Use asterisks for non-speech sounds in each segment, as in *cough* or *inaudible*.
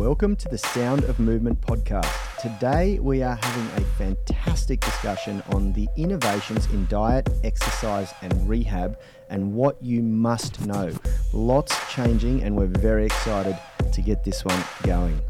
welcome to the Sound of Movement podcast. Today we are having a fantastic discussion on the innovations in diet, exercise, and rehab and what you must know. Lots changing, and we're very excited to get this one going.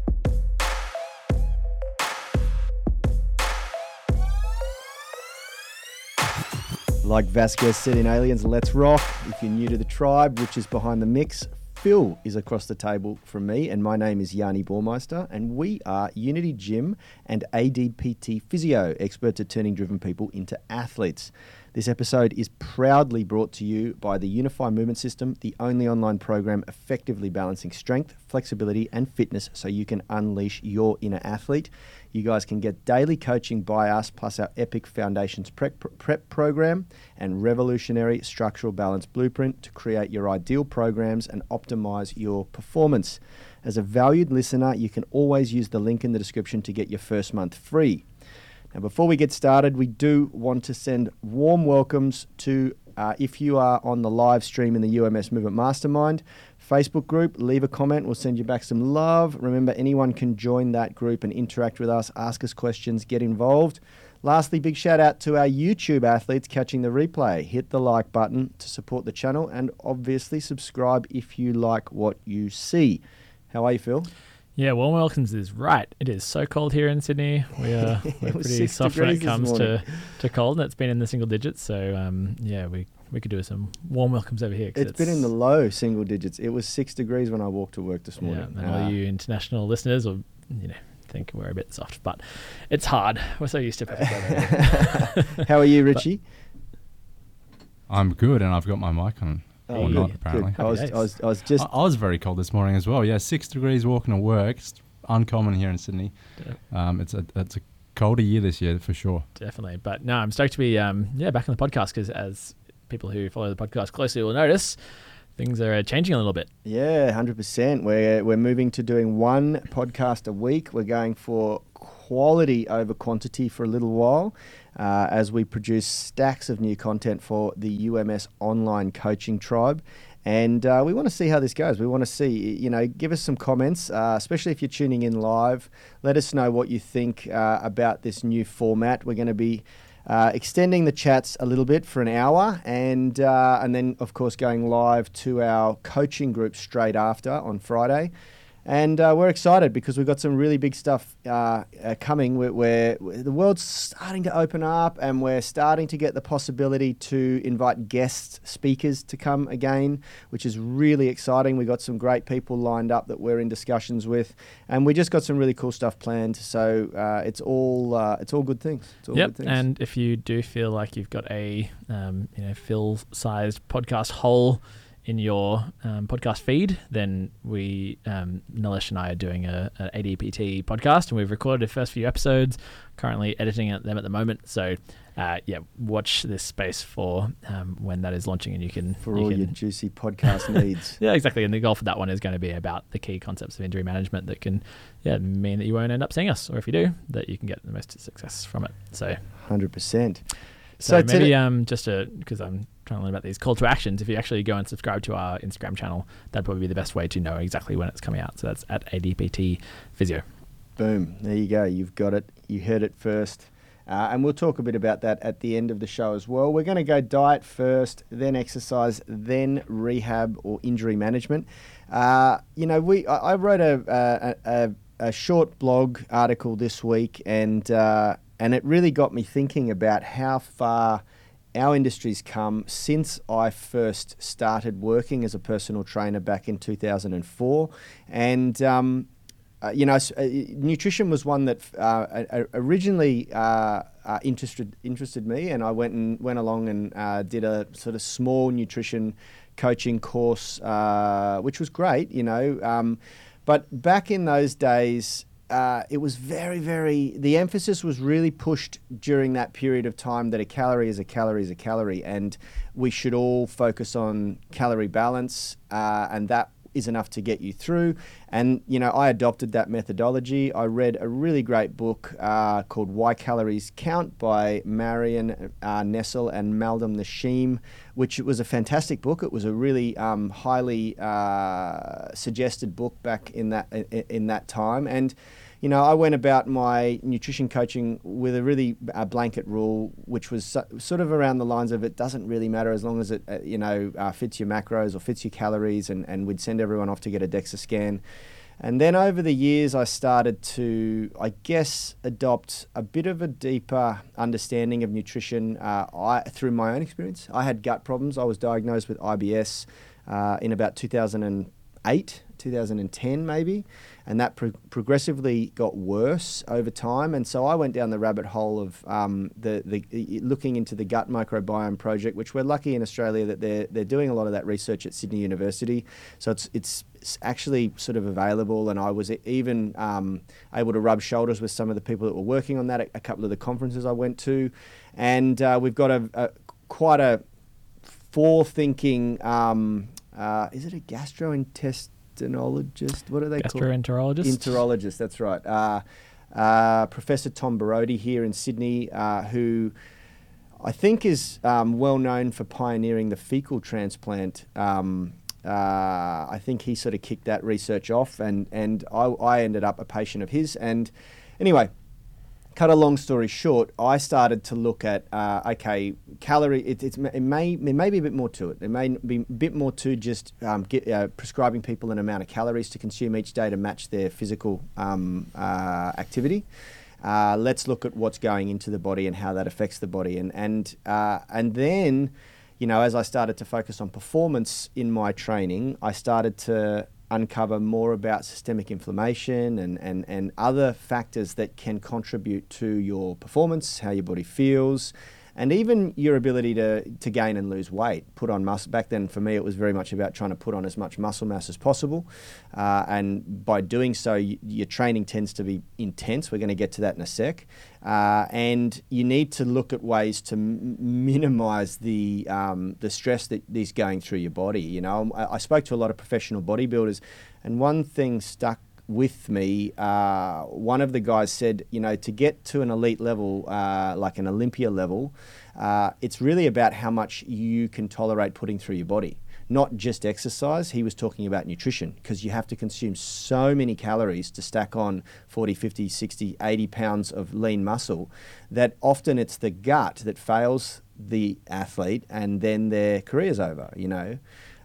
Like Vasquez said in Aliens, let's rock. If you're new to the tribe, which is behind the mix, Phil is across the table from me, and my name is Yanni Bormeister, and we are Unity Gym and ADPT Physio, experts at turning driven people into athletes. This episode is proudly brought to you by the Unify Movement System, the only online program effectively balancing strength, flexibility, and fitness so you can unleash your inner athlete. You guys can get daily coaching by us, plus our epic Foundations prep, prep program and revolutionary structural balance blueprint to create your ideal programs and optimize your performance. As a valued listener, you can always use the link in the description to get your first month free. Now, before we get started, we do want to send warm welcomes to uh, if you are on the live stream in the UMS Movement Mastermind Facebook group, leave a comment. We'll send you back some love. Remember, anyone can join that group and interact with us, ask us questions, get involved. Lastly, big shout out to our YouTube athletes catching the replay. Hit the like button to support the channel and obviously subscribe if you like what you see. How are you, Phil? Yeah, warm welcomes is right. It is so cold here in Sydney. We are *laughs* we're pretty soft when it comes to, to cold, and it's been in the single digits. So um, yeah, we we could do some warm welcomes over here. It's, it's been in the low single digits. It was six degrees when I walked to work this morning. Yeah, and uh, all you international listeners, or you know, think we're a bit soft, but it's hard. We're so used to *laughs* it. How are you, Richie? I'm good, and I've got my mic on. Oh, or not, apparently. I was, I was, I was just. I, I, was very cold this morning as well. Yeah, six degrees walking to work. It's uncommon here in Sydney. Um, it's a it's a colder year this year for sure. Definitely, but no, I'm stoked to be um, yeah back on the podcast because as people who follow the podcast closely will notice, things are changing a little bit. Yeah, hundred percent. We're we're moving to doing one podcast a week. We're going for quality over quantity for a little while uh, as we produce stacks of new content for the UMS online coaching tribe. And uh, we want to see how this goes. We want to see, you know, give us some comments, uh, especially if you're tuning in live. Let us know what you think uh, about this new format. We're going to be uh, extending the chats a little bit for an hour, and uh, and then of course going live to our coaching group straight after on Friday. And uh, we're excited because we've got some really big stuff uh, uh, coming where, where, the world's starting to open up and we're starting to get the possibility to invite guest speakers to come again, which is really exciting. We've got some great people lined up that we're in discussions with, and we just got some really cool stuff planned. So uh, it's all uh, it's all good things. All yep. Good things. And if you do feel like you've got a um, you know Phil-sized podcast hole in your um, podcast feed, then we, um, Nilesh and I are doing a, a, ADPT podcast, and we've recorded the first few episodes. Currently editing them at the moment, so uh, yeah, watch this space for um, when that is launching, and you can for you all can, your juicy podcast *laughs* needs. yeah, exactly. And the goal for that one is going to be about the key concepts of injury management that can, yeah, mean that you won't end up seeing us, or if you do, that you can get the most success from it. So, hundred percent. So, so maybe um, just because I'm trying to learn about these call to actions, if you actually go and subscribe to our Instagram channel, that'd probably be the best way to know exactly when it's coming out. So that's at ADPT Physio. Boom. There you go. You've got it. You heard it first. Uh, and we'll talk a bit about that at the end of the show as well. We're going to go diet first, then exercise, then rehab or injury management. Uh, you know, we I, I wrote a, a, a, a, short blog article this week, and uh, and it really got me thinking about how far our industry's come since I first started working as a personal trainer back in 2004. And, um, uh, you know, uh, nutrition was one that uh, originally uh, uh, interested interested me, and I went and went along and uh, did a sort of small nutrition coaching course, which was great, you know. Um, but back in those days, uh, it was very, very, the emphasis was really pushed during that period of time that a calorie is a calorie is a calorie. And we should all focus on calorie balance. Uh, and that is enough to get you through. And, you know, I adopted that methodology. I read a really great book uh, called Why Calories Count by Marion uh, Nestle and Malden Nesheim, which was a fantastic book. It was a really um, highly uh, suggested book back in that in that time. And you know, I went about my nutrition coaching with a really uh, blanket rule, which was so, sort of around the lines of it doesn't really matter as long as it, uh, you know, uh, fits your macros or fits your calories, and, and we'd send everyone off to get a DEXA scan. And then over the years, I started to, I guess, adopt a bit of a deeper understanding of nutrition uh, I, through my own experience. I had gut problems. I was diagnosed with IBS uh, in about 2008, 2010 maybe and that pro- progressively got worse over time. And so I went down the rabbit hole of um, the, the looking into the gut microbiome project, which we're lucky in Australia that they're they're doing a lot of that research at Sydney University. So it's it's, it's actually sort of available, and I was even um, able to rub shoulders with some of the people that were working on that at a couple of the conferences I went to, and uh, we've got a, a quite a forethinking. Um, uh, is it a gastrointestinal? Gastroenterologist. What are they called? Gastroenterologist. Enterologist. That's right. Uh, uh, Professor Tom Borody here in Sydney, uh, who I think is um, well known for pioneering the fecal transplant. Um, uh, I think he sort of kicked that research off, and and I, I ended up a patient of his. And anyway, cut a long story short, I started to look at uh, okay, calorie. It, it, may it may be a bit more to it. It may be a bit more to just um, get, uh, prescribing people an amount of calories to consume each day to match their physical um, uh, activity. Uh, let's look at what's going into the body and how that affects the body, and and uh, and then, you know, as I started to focus on performance in my training, I started to uncover more about systemic inflammation and, and, and other factors that can contribute to your performance, how your body feels, and even your ability to, to gain and lose weight, put on muscle. Back then, for me, it was very much about trying to put on as much muscle mass as possible. Uh, and by doing so, y- your training tends to be intense. We're going to get to that in a sec. Uh, and you need to look at ways to m- minimize the, um, the stress that is going through your body. You know, I, I spoke to a lot of professional bodybuilders, and one thing stuck with me, uh, one of the guys said, you know, to get to an elite level, uh, like an Olympia level, uh, it's really about how much you can tolerate putting through your body. Not just exercise, he was talking about nutrition because you have to consume so many calories to stack on 40, 50, 60, 80 pounds of lean muscle that often it's the gut that fails the athlete and then their career's over, you know.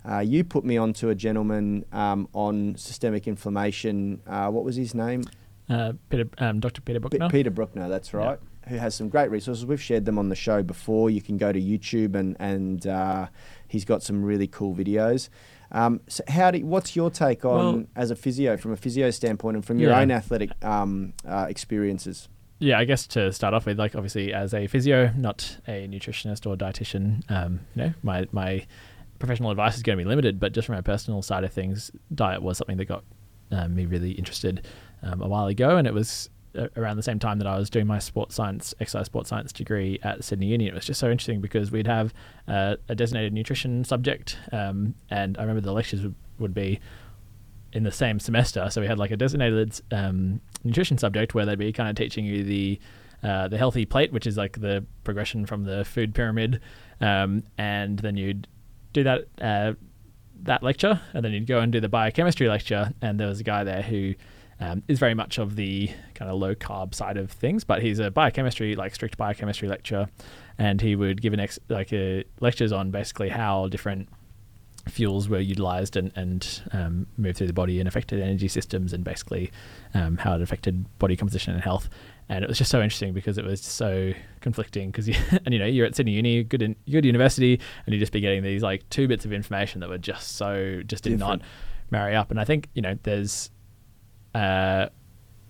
Uh, you put me onto a gentleman um, on systemic inflammation. Uh, what was his name? Uh, Peter, um, Dr. Peter Brukner. P- Peter Brukner, that's right. Yeah. Who has some great resources. We've shared them on the show before. You can go to YouTube and and uh, he's got some really cool videos. Um, so how do what's your take on well, as a physio from a physio standpoint and from your yeah. own athletic um, uh, experiences? Yeah, I guess to start off with, like obviously as a physio, not a nutritionist or dietitian, um, you know, my my professional advice is going to be limited, but just from a personal side of things, diet was something that got um, me really interested um, a while ago, and it was around the same time that I was doing my sports science, exercise sports science degree at Sydney Uni. It was just so interesting because we'd have uh, a designated nutrition subject, um, and I remember the lectures would, would, be in the same semester. So we had like a designated um, nutrition subject where they'd be kind of teaching you the uh, the healthy plate, which is like the progression from the food pyramid, um, and then you'd do that uh, that lecture, and then you'd go and do the biochemistry lecture. And there was a guy there who um, is very much of the kind of low carb side of things, but he's a biochemistry like strict biochemistry lecturer, and he would give an ex- like a, lectures on basically how different fuels were utilized and, and um, moved through the body and affected energy systems and basically um, how it affected body composition and health and it was just so interesting because it was so conflicting because *laughs* you, and you know you're at Sydney Uni, good in, good university, and you'd just be getting these like two bits of information that were just so just did Different. not marry up. And I think you know there's, uh,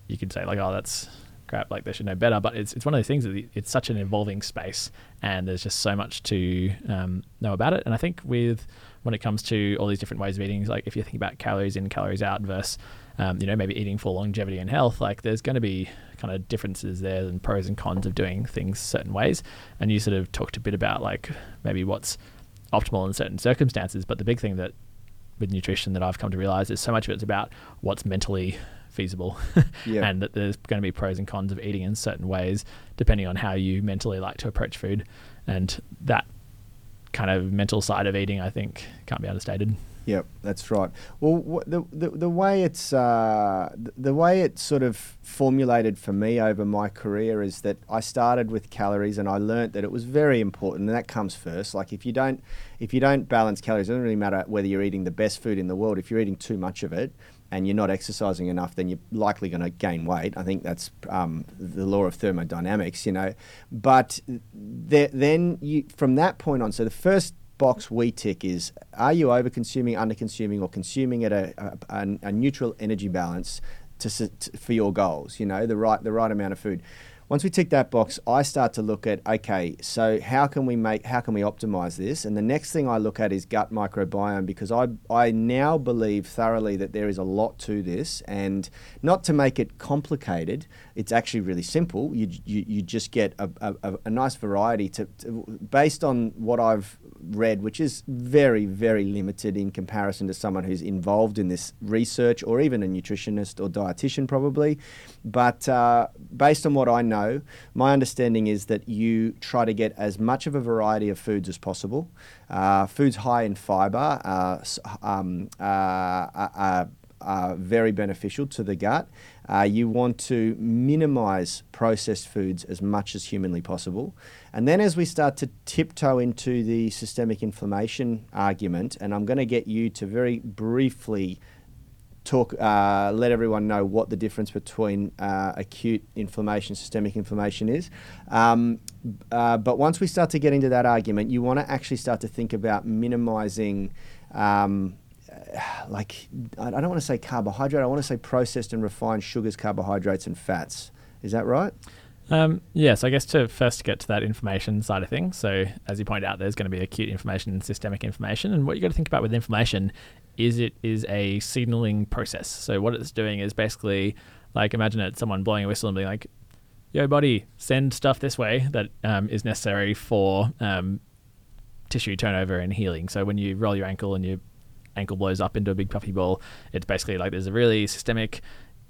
you could say like oh that's crap like they should know better, but it's it's one of those things that it's such an evolving space, and there's just so much to um, know about it. And I think with when it comes to all these different ways of eating, like if you think about calories in, calories out versus um, you know, maybe eating for longevity and health, like there's going to be kind of differences there and pros and cons of doing things certain ways. And you sort of talked a bit about like maybe what's optimal in certain circumstances. But the big thing that with nutrition that I've come to realize is so much of it's about what's mentally feasible *laughs* Yeah. and that there's going to be pros and cons of eating in certain ways depending on how you mentally like to approach food and that kind of mental side of eating I think can't be understated Yep, that's right. Well, the, the the way it's uh, th- the way it's sort of formulated for me over my career is that I started with calories and I learnt that it was very important, and that comes first. Like if you don't if you don't balance calories, it doesn't really matter whether you're eating the best food in the world. If you're eating too much of it and you're not exercising enough, then you're likely going to gain weight. I think that's um, the law of thermodynamics, you know. But th- then you, from that point on, so the first box we tick is are you over consuming, under consuming, or consuming at a, a, a neutral energy balance to, to, for your goals? You know, the right the right amount of food. Once we tick that box, I start to look at okay, so how can we make how can we optimize this? And the next thing I look at is gut microbiome because I I now believe thoroughly that there is a lot to this, and not to make it complicated, it's actually really simple. You you, you just get a, a, a nice variety to, to based on what I've read, which is very, very limited in comparison to someone who's involved in this research or even a nutritionist or dietitian, probably. But uh, based on what I know, my understanding is that you try to get as much of a variety of foods as possible. Uh, foods high in fiber uh, um, uh, are, are, are very beneficial to the gut. Uh, you want to minimize processed foods as much as humanly possible. And then as we start to tiptoe into the systemic inflammation argument, and I'm going to get you to very briefly talk, uh, let everyone know what the difference between uh, acute inflammation, systemic inflammation is. Um, uh, but once we start to get into that argument, you want to actually start to think about minimizing. Um, like I don't want to say carbohydrate. I want to say processed and refined sugars, carbohydrates, and fats. Is that right? Um, yes, I guess to first get to that inflammation side of things. So, as you point out, there's going to be acute inflammation and systemic inflammation. And what you got to think about with inflammation is it is a signaling process. So, what it's doing is basically like imagine it someone blowing a whistle and being like, "Yo, buddy, send stuff this way that um, is necessary for um, tissue turnover and healing." So, when you roll your ankle and your ankle blows up into a big puffy ball, it's basically like there's a really systemic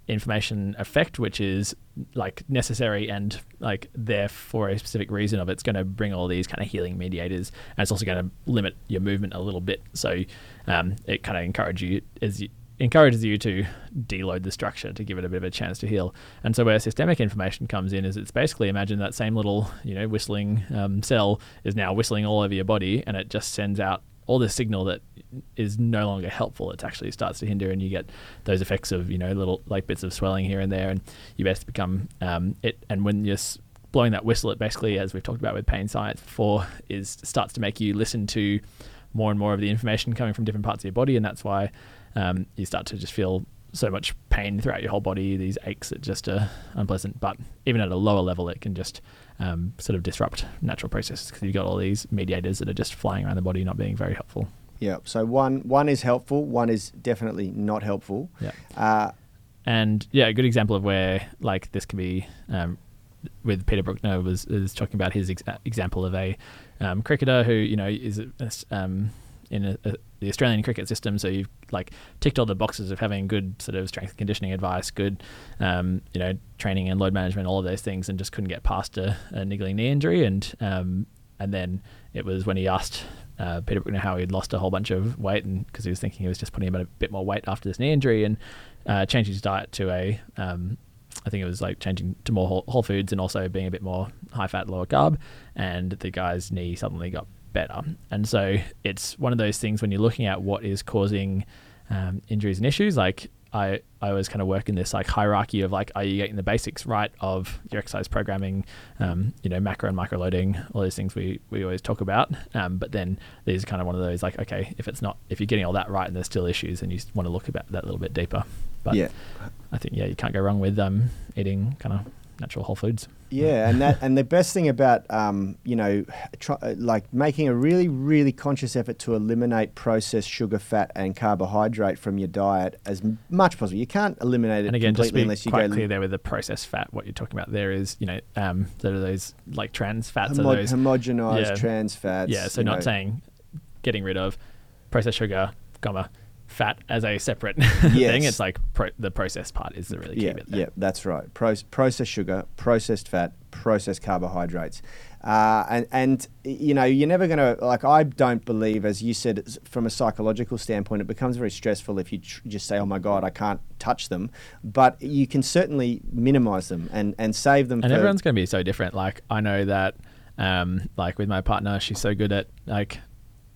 inflammation effect, which is like necessary and like there for a specific reason of it's going to bring all these kind of healing mediators and it's also going to limit your movement a little bit. So um, it kind of encourages you as you encourages you to deload the structure to give it a bit of a chance to heal. And so where systemic inflammation comes in is it's basically imagine that same little you know whistling um, cell is now whistling all over your body and it just sends out all this signal that is no longer helpful. It actually starts to hinder, and you get those effects of you know little like bits of swelling here and there, and you best become um, it. And when you're blowing that whistle, it basically, as we've talked about with pain science before, is starts to make you listen to more and more of the information coming from different parts of your body, and that's why um, you start to just feel so much pain throughout your whole body. These aches that just are unpleasant, but even at a lower level, it can just um, sort of disrupt natural processes because you've got all these mediators that are just flying around the body, not being very helpful. Yeah. So one one is helpful. One is definitely not helpful. Yeah. Uh, And yeah, a good example of where like this can be um, with Peter Brukner was is talking about his ex- example of a um, cricketer who you know is um, in a, a, the Australian cricket system. So you've like ticked all the boxes of having good sort of strength and conditioning advice, good um, you know training and load management, all of those things, and just couldn't get past a, a niggling knee injury. And um, and then it was when he asked uh, Peter Brukner how he'd lost a whole bunch of weight, and because he was thinking he was just putting about a bit more weight after this knee injury, and uh, changed his diet to a, um, I think it was like changing to more whole, whole foods and also being a bit more high fat, lower carb, and the guy's knee suddenly got better. And so it's one of those things when you're looking at what is causing um, injuries and issues, like I, I always kind of work in this like hierarchy of like, are you getting the basics right of your exercise programming, um, you know, macro and micro loading, all those things we, we always talk about. Um, but then there's kind of one of those like, okay, if it's not, if you're getting all that right and there's still issues, and you want to look about that a little bit deeper. But yeah. I think, yeah, you can't go wrong with um, eating kind of natural whole foods. Yeah, and that and the best thing about um, you know, try, like making a really really conscious effort to eliminate processed sugar, fat, and carbohydrate from your diet as m- much as possible. You can't eliminate it And again, just completely be unless you quite go clear there with the processed fat. What you're talking about there is, you know, um, that are those like trans fats. homo- those, homogenized yeah. trans fats. yeah. So not know. saying getting rid of processed sugar, comma, fat as a separate *laughs* Yes. thing. It's like pro- the processed part is the really key yeah, bit there. yeah, that's right. Pro- processed sugar, processed fat, processed carbohydrates. Uh, and, and, you know, you're never going to, like, I don't believe, as you said, from a psychological standpoint, it becomes very stressful if you tr- just say, oh my God, I can't touch them. But you can certainly minimize them and, and save them and for. everyone's going to be so different like i know that um like with my partner she's so good at like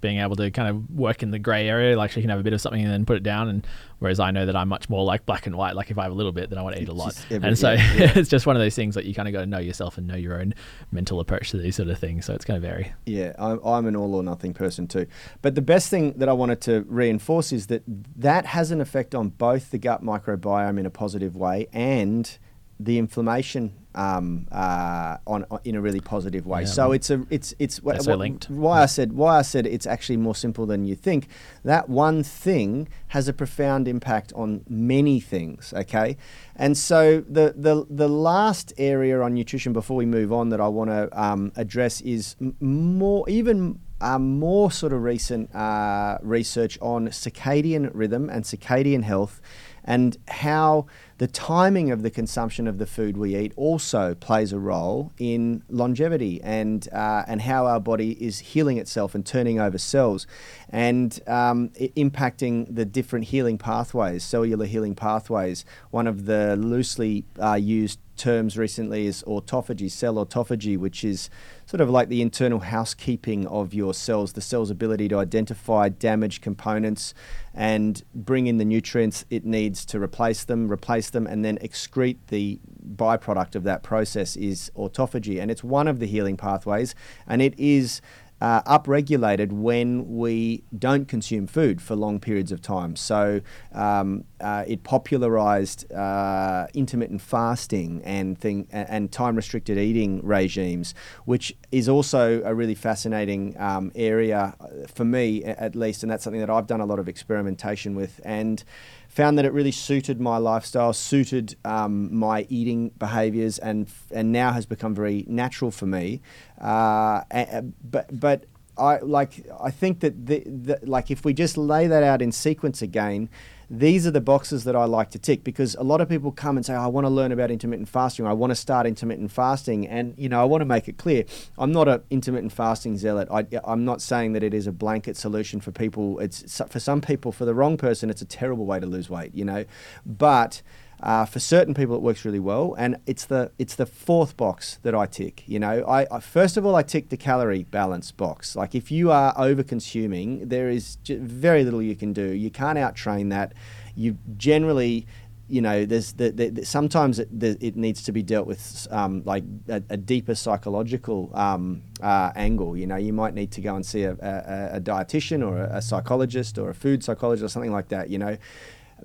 being able to kind of work in the gray area like she can have a bit of something and then put it down and whereas i know that i'm much more like black and white like if i have a little bit then i want to eat a lot every- and so yeah, *laughs* yeah. it's just one of those things that you kind of got to know yourself and know your own mental approach to these sort of things so it's going to vary Yeah, I'm, I'm an all or nothing person too. But the best thing that I wanted to reinforce is that that has an effect on both the gut microbiome in a positive way and the inflammation um, uh, on, on in a really positive way. Yeah. So it's a it's it's so linked. why I said why I said it's actually more simple than you think. That one thing has a profound impact on many things. Okay, and so the the the last area on nutrition before we move on that I want to um, address is m- more even. Uh, more sort of recent uh, research on circadian rhythm and circadian health, and how the timing of the consumption of the food we eat also plays a role in longevity and uh, and how our body is healing itself and turning over cells, and um, impacting the different healing pathways, cellular healing pathways. One of the loosely uh, used terms recently is autophagy, cell autophagy, which is sort of like the internal housekeeping of your cells, the cell's ability to identify damaged components and bring in the nutrients it needs to replace them, replace them, and then excrete the byproduct of that process is autophagy. And it's one of the healing pathways, and it is uh, upregulated when we don't consume food for long periods of time. So um, uh, it popularized uh, intermittent fasting and thing and, time restricted eating regimes, which is also a really fascinating um, area uh, for me, at least, and that's something that I've done a lot of experimentation with and found that it really suited my lifestyle, suited um, my eating behaviors, and and now has become very natural for me. Uh, a- a- but but I like I think that the, the like if we just lay that out in sequence again. These are the boxes that I like to tick because a lot of people come and say, I want to learn about intermittent fasting. I want to start intermittent fasting. And, you know, I want to make it clear I'm not an intermittent fasting zealot. I, I'm not saying that it is a blanket solution for people. It's For some people, for the wrong person, it's a terrible way to lose weight, you know. But uh, for certain people, it works really well, and it's the it's the fourth box that I tick. You know, I, I first of all I tick the calorie balance box. Like if you are over consuming, there is very little you can do. You can't out train that. You generally you know, there's the, the, the sometimes it, the, it needs to be dealt with um, like a, a deeper psychological um, uh, angle. You know, you might need to go and see a, a, a dietitian or a psychologist or a food psychologist or something like that. You know,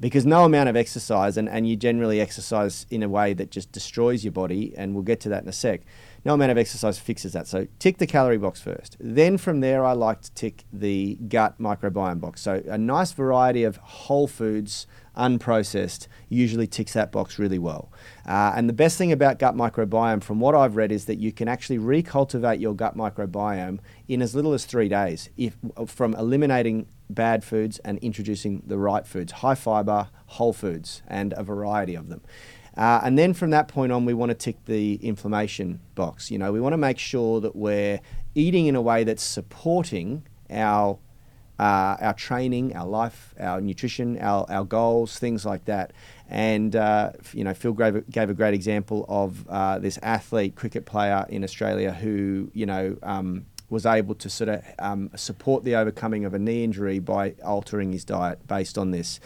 because no amount of exercise, and, and you generally exercise in a way that just destroys your body, and we'll get to that in a sec. No amount of exercise fixes that. So tick the calorie box first. Then from there, I like to tick the gut microbiome box. So a nice variety of whole foods, unprocessed, usually ticks that box really well. Uh, and the best thing about gut microbiome, from what I've read, is that you can actually recultivate your gut microbiome in as little as three days if, from eliminating bad foods and introducing the right foods, high fiber, whole foods, and a variety of them. Uh, and then from that point on, we want to tick the inflammation box. You know, we want to make sure that we're eating in a way that's supporting our uh, our training, our life, our nutrition, our, our goals, things like that. And, uh, you know, Phil gave, a- gave a great example of uh, this athlete, cricket player in Australia who, you know, um, was able to sort of um, support the overcoming of a knee injury by altering his diet based on this.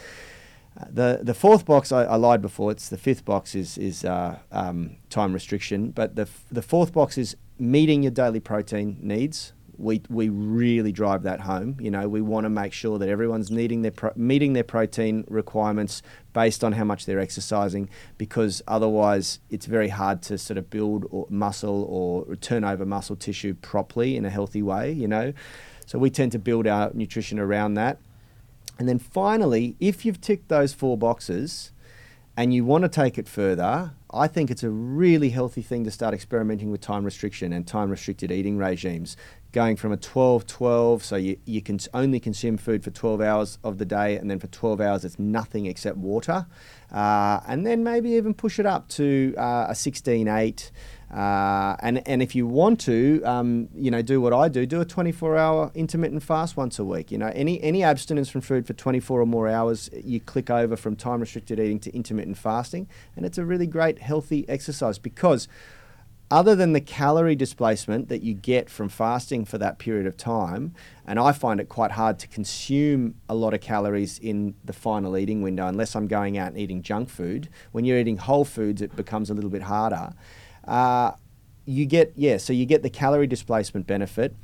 Uh, The the fourth box I, I lied before. It's the fifth box is is uh, um, time restriction, but the f- the fourth box is meeting your daily protein needs. We we really drive that home. You know, we want to make sure that everyone's needing their pro- meeting their protein requirements based on how much they're exercising, because otherwise it's very hard to sort of build or muscle or turn over muscle tissue properly in a healthy way. You know, so we tend to build our nutrition around that. And then finally, if you've ticked those four boxes and you want to take it further, I think it's a really healthy thing to start experimenting with time restriction and time restricted eating regimes. Going from a 12 12, so you, you can only consume food for 12 hours of the day, and then for 12 hours it's nothing except water. Uh, and then maybe even push it up to uh, a 16 8. Uh, and and if you want to, um, you know, do what I do, do a 24-hour intermittent fast once a week. You know, any any abstinence from food for 24 or more hours, you click over from time-restricted eating to intermittent fasting, and it's a really great healthy exercise because other than the calorie displacement that you get from fasting for that period of time, and I find it quite hard to consume a lot of calories in the final eating window unless I'm going out and eating junk food. When you're eating whole foods, it becomes a little bit harder. Uh, you get yeah, so you get the calorie displacement benefit,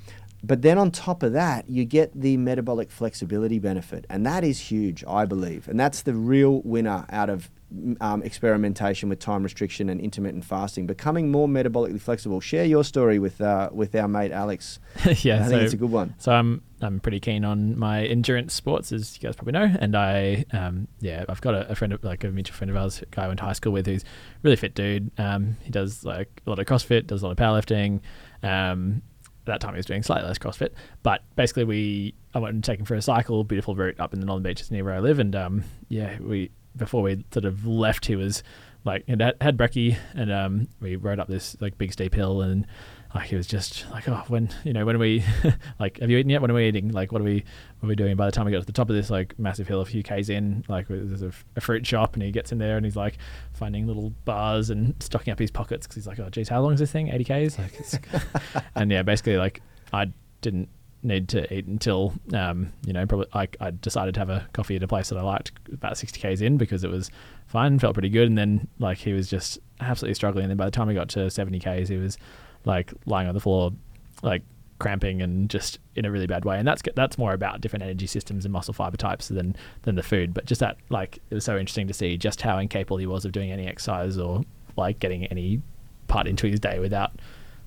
but then on top of that, you get the metabolic flexibility benefit, and that is huge, I believe, and that's the real winner out of um, experimentation with time restriction and intermittent fasting, becoming more metabolically flexible. Share your story with uh, with our mate Alex. *laughs* yeah, I think so, it's a good one. So I'm I'm pretty keen on my endurance sports, as you guys probably know, and I um yeah I've got a, a friend of, like a mutual friend of ours, a guy I went to high school with, who's a really fit dude. Um, he does like a lot of CrossFit, does a lot of powerlifting. Um, that time he was doing slightly less CrossFit, but basically we I went and taken for a cycle, beautiful route up in the Northern Beaches near where I live, and um yeah we before we sort of left, he was like had, had brekkie, and um, we rode up this like big steep hill, and like he was just like, oh, when you know, when are we *laughs* like, have you eaten yet? When are we eating? Like, what are we, what are we doing? By the time we got to the top of this like massive hill, a few k's in, like there's a, a fruit shop, and he gets in there and he's like finding little bars and stocking up his pockets because he's like, oh, geez, how long is this thing? 80 k's, like, *laughs* *laughs* and yeah, basically like I didn't need to eat until um, you know probably like I decided to have a coffee at a place that I liked about 60 k's in because it was fine, felt pretty good, and then like he was just absolutely struggling. And then by the time he got to 70 k's, he was like lying on the floor, like cramping and just in a really bad way. And that's that's more about different energy systems and muscle fiber types than than the food. But just that like it was so interesting to see just how incapable he was of doing any exercise or like getting any part into his day without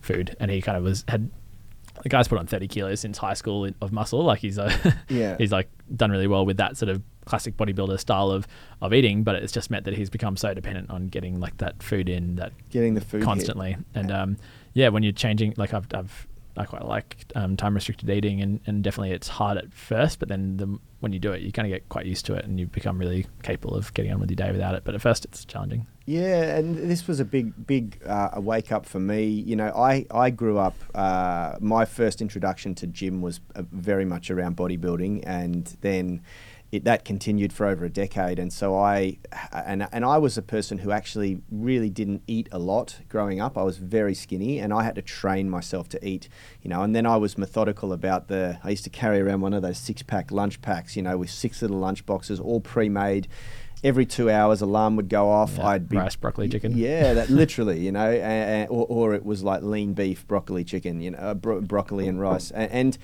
food. And he kind of was had the guy's put on 30 kilos since high school of muscle. Like he's uh, *laughs* Yeah. he's like done really well with that sort of classic bodybuilder style of, of eating, but it's just meant that he's become so dependent on getting like that food in that Getting the food hit. constantly. And um, yeah, when you're changing, like I've, I've I quite like um, time restricted eating, and, and definitely it's hard at first, but then the, when you do it, you kind of get quite used to it, and you become really capable of getting on with your day without it. But at first, it's challenging. Yeah, and this was a big, big uh, wake up for me. You know, I, I grew up, uh, my first introduction to gym was uh, very much around bodybuilding, and then it, that continued for over a decade. And so I, and, and I was a person who actually really didn't eat a lot growing up. I was very skinny, and I had to train myself to eat, you know. And then I was methodical about the, I used to carry around one of those six pack lunch packs, you know, with six little lunch boxes, all pre made every two hours alarm would go off. Yeah, I'd be rice, broccoli, chicken. Yeah, that *laughs* literally, you know, and, or, or it was like lean beef, broccoli, chicken, you know, bro- broccoli and rice, and. and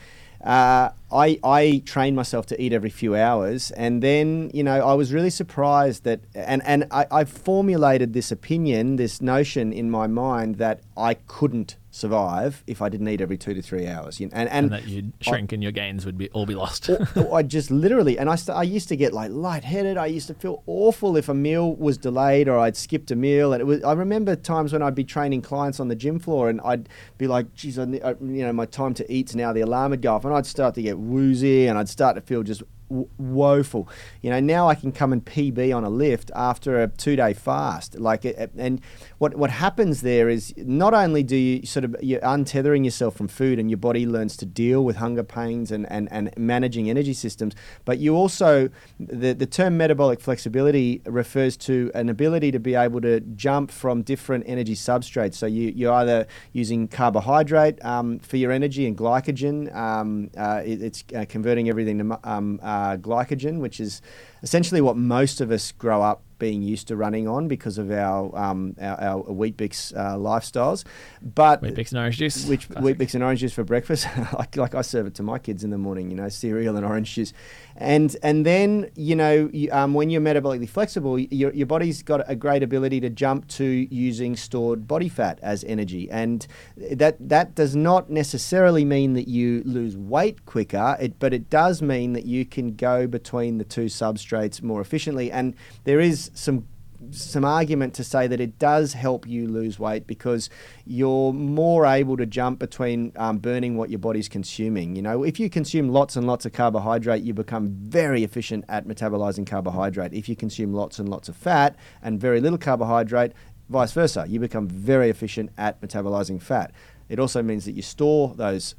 uh, I, I trained myself to eat every few hours, and then you know I was really surprised that, and and I, I formulated this opinion, this notion in my mind that I couldn't survive if I didn't eat every two to three hours. And, and, And that you'd shrink and your gains would be all be lost. *laughs* I just literally, and I, st- I used to get like lightheaded. I used to feel awful if a meal was delayed or I'd skipped a meal. And it was, I remember times when I'd be training clients on the gym floor and I'd be like, geez, I, I- you know, my time to eat's now. The alarm would go off and I'd start to get woozy and I'd start to feel just w- woeful. You know, now I can come and PB on a lift after a two day fast. Like, and what what happens there is not only do you sort of you're untethering yourself from food and your body learns to deal with hunger pains and, and, and managing energy systems, but you also the the term metabolic flexibility refers to an ability to be able to jump from different energy substrates. So you you're either using carbohydrate um, for your energy and glycogen. Um, uh, it- it's uh, converting everything to um, uh, Uh, glycogen, which is essentially what most of us grow up being used to running on because of our um, our, our Weet-Bix uh, lifestyles. But Weet-Bix and orange juice. which Classic. Weet-Bix and orange juice for breakfast, *laughs* like like I serve it to my kids in the morning. You know, cereal and orange juice, and and then you know you, um, when you're metabolically flexible, your your body's got a great ability to jump to using stored body fat as energy, and that that does not necessarily mean that you lose weight quicker. It but it does mean that you can go between the two substrates more efficiently, and there is some some argument to say that it does help you lose weight because you're more able to jump between um, burning what your body's consuming. You know, if you consume lots and lots of carbohydrate, you become very efficient at metabolizing carbohydrate. If you consume lots and lots of fat and very little carbohydrate, vice versa, you become very efficient at metabolizing fat. It also means that you store those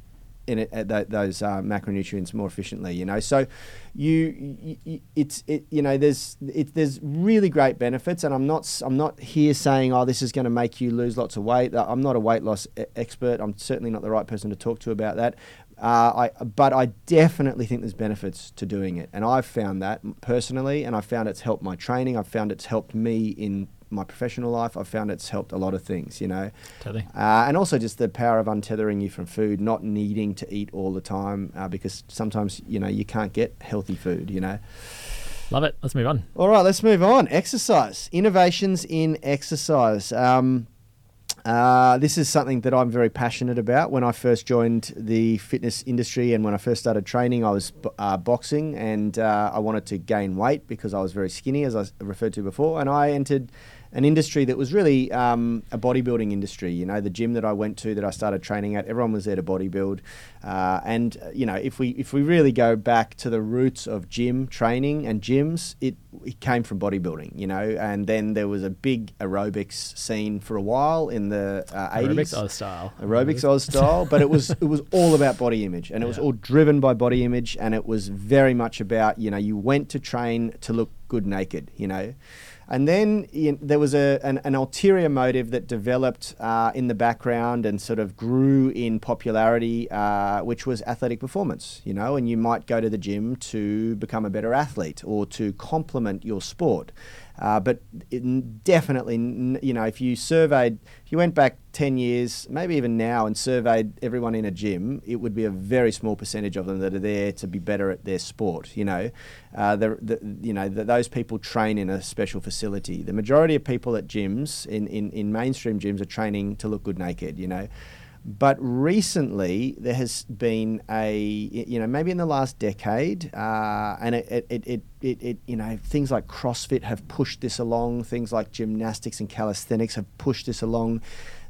in it, uh, those uh, macronutrients more efficiently. You know, so you, you it's it, you know there's it, there's really great benefits, and I'm not I'm not here saying oh this is going to make you lose lots of weight. Uh, I'm not a weight loss expert. I'm certainly not the right person to talk to about that. Uh, I, but I definitely think there's benefits to doing it, and I've found that personally, and I've found it's helped my training. I've found it's helped me in my professional life, I've found it's helped a lot of things, you know. Totally. Uh, and also just the power of untethering you from food, not needing to eat all the time uh, because sometimes, you know, you can't get healthy food, you know. Love it. Let's move on. All right, let's move on. Exercise. Innovations in exercise. Um, uh, this is something that I'm very passionate about. When I first joined the fitness industry and when I first started training, I was uh, boxing and uh, I wanted to gain weight because I was very skinny, as I referred to before. And I entered an industry that was really um, a bodybuilding industry. You know, the gym that I went to, that I started training at, everyone was there to bodybuild. Uh, and uh, you know, if we if we really go back to the roots of gym training and gyms, it, it came from bodybuilding. You know, and then there was a big aerobics scene for a while in the uh, 80s. Aerobics Oz style. Aerobics Oz style, but it was *laughs* it was all about body image, and it was all driven by body image, and it was very much about you know you went to train to look good naked. You know. And then know, there was a, an, an, ulterior motive that developed uh, in the background and sort of grew in popularity, uh, which was athletic performance. You know, and you might go to the gym to become a better athlete or to complement your sport. Uh, but definitely, you know, if you surveyed, if you went back 10 years, maybe even now, and surveyed everyone in a gym, it would be a very small percentage of them that are there to be better at their sport. You know, uh, the, the, you know the, those people train in a special facility. The majority of people at gyms, in, in, in mainstream gyms, are training to look good naked, you know. But recently, there has been a, you know, maybe in the last decade, uh, and it, it, it, it, it, you know, things like CrossFit have pushed this along, things like gymnastics and calisthenics have pushed this along.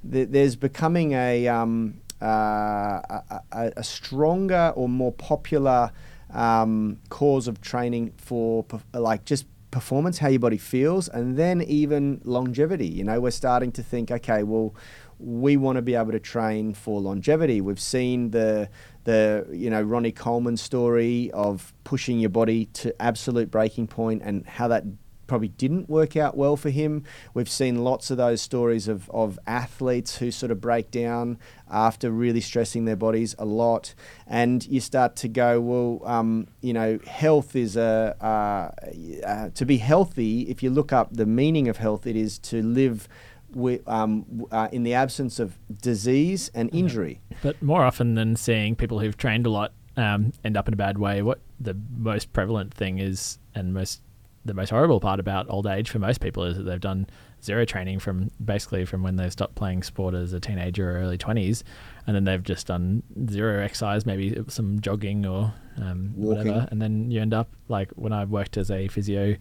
There's becoming a, um, uh, a, a, stronger or more popular um, cause of training for, like, just performance, how your body feels, and then even longevity. You know, we're starting to think, okay, well, we want to be able to train for longevity. We've seen the the you know Ronnie Coleman story of pushing your body to absolute breaking point and how that probably didn't work out well for him. We've seen lots of those stories of, of athletes who sort of break down after really stressing their bodies a lot. And you start to go, well, um, you know, health is a, uh, uh, to be healthy, if you look up the meaning of health, it is to live we, um, uh, in the absence of disease and injury. But more often than seeing people who've trained a lot um, end up in a bad way, what the most prevalent thing is, and most the most horrible part about old age for most people is that they've done zero training from basically from when they stopped playing sport as a teenager or early 20s and then they've just done zero exercise maybe some jogging or um, whatever. And then you end up like when i worked as a physio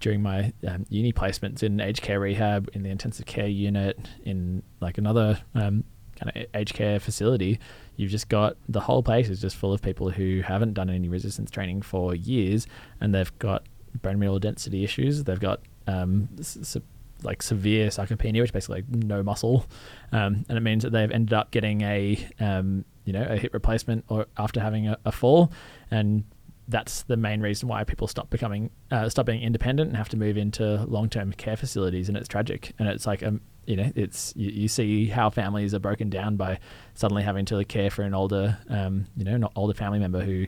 during my um, uni placements in aged care rehab, in the intensive care unit, in like another um, kind of aged care facility, you've just got the whole place is just full of people who haven't done any resistance training for years, and they've got bone mineral density issues. They've got um, like severe sarcopenia, which basically like no muscle, um, and it means that they've ended up getting a um, you know a hip replacement or after having a, a fall, and that's the main reason why people stop becoming uh, stop being independent and have to move into long-term care facilities and it's tragic and it's like um you know it's you, you see how families are broken down by suddenly having to care for an older um you know not older family member who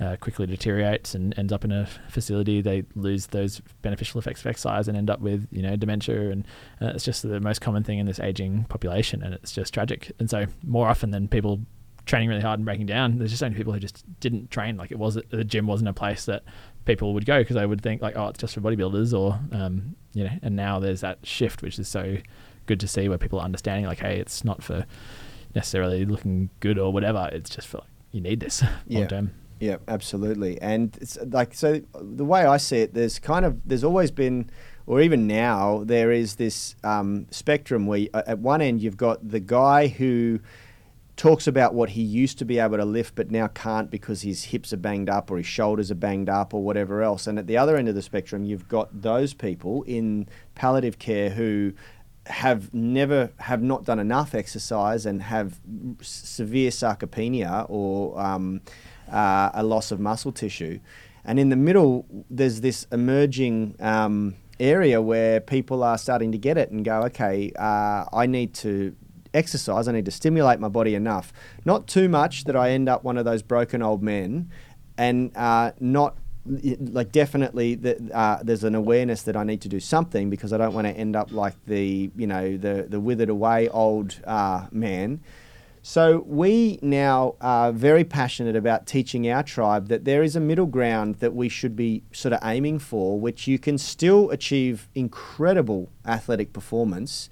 uh, quickly deteriorates and ends up in a facility. They lose those beneficial effects of exercise and end up with you know dementia, and uh, it's just the most common thing in this aging population, and it's just tragic. And so more often than people training really hard and breaking down. There's just so many people who just didn't train. Like it was the gym wasn't a place that people would go because they would think like, oh, it's just for bodybuilders, or um, you know. And now there's that shift, which is so good to see, where people are understanding like, hey, it's not for necessarily looking good or whatever. It's just for like you need this *laughs* yeah. long term. Yeah, absolutely. And it's like so the way I see it, there's kind of there's always been or even now, there is this um, spectrum where at one end you've got the guy who talks about what he used to be able to lift but now can't because his hips are banged up or his shoulders are banged up or whatever else. And at the other end of the spectrum, you've got those people in palliative care who have never have not done enough exercise and have severe sarcopenia or um, uh, a loss of muscle tissue. And in the middle, there's this emerging um, area where people are starting to get it and go, okay, uh, I need to exercise. I need to stimulate my body enough, not too much that I end up one of those broken old men, and uh, not like definitely uh, there's an awareness that I need to do something because I don't want to end up like the you know the the withered away old uh, man. So we now are very passionate about teaching our tribe that there is a middle ground that we should be sort of aiming for, which you can still achieve incredible athletic performance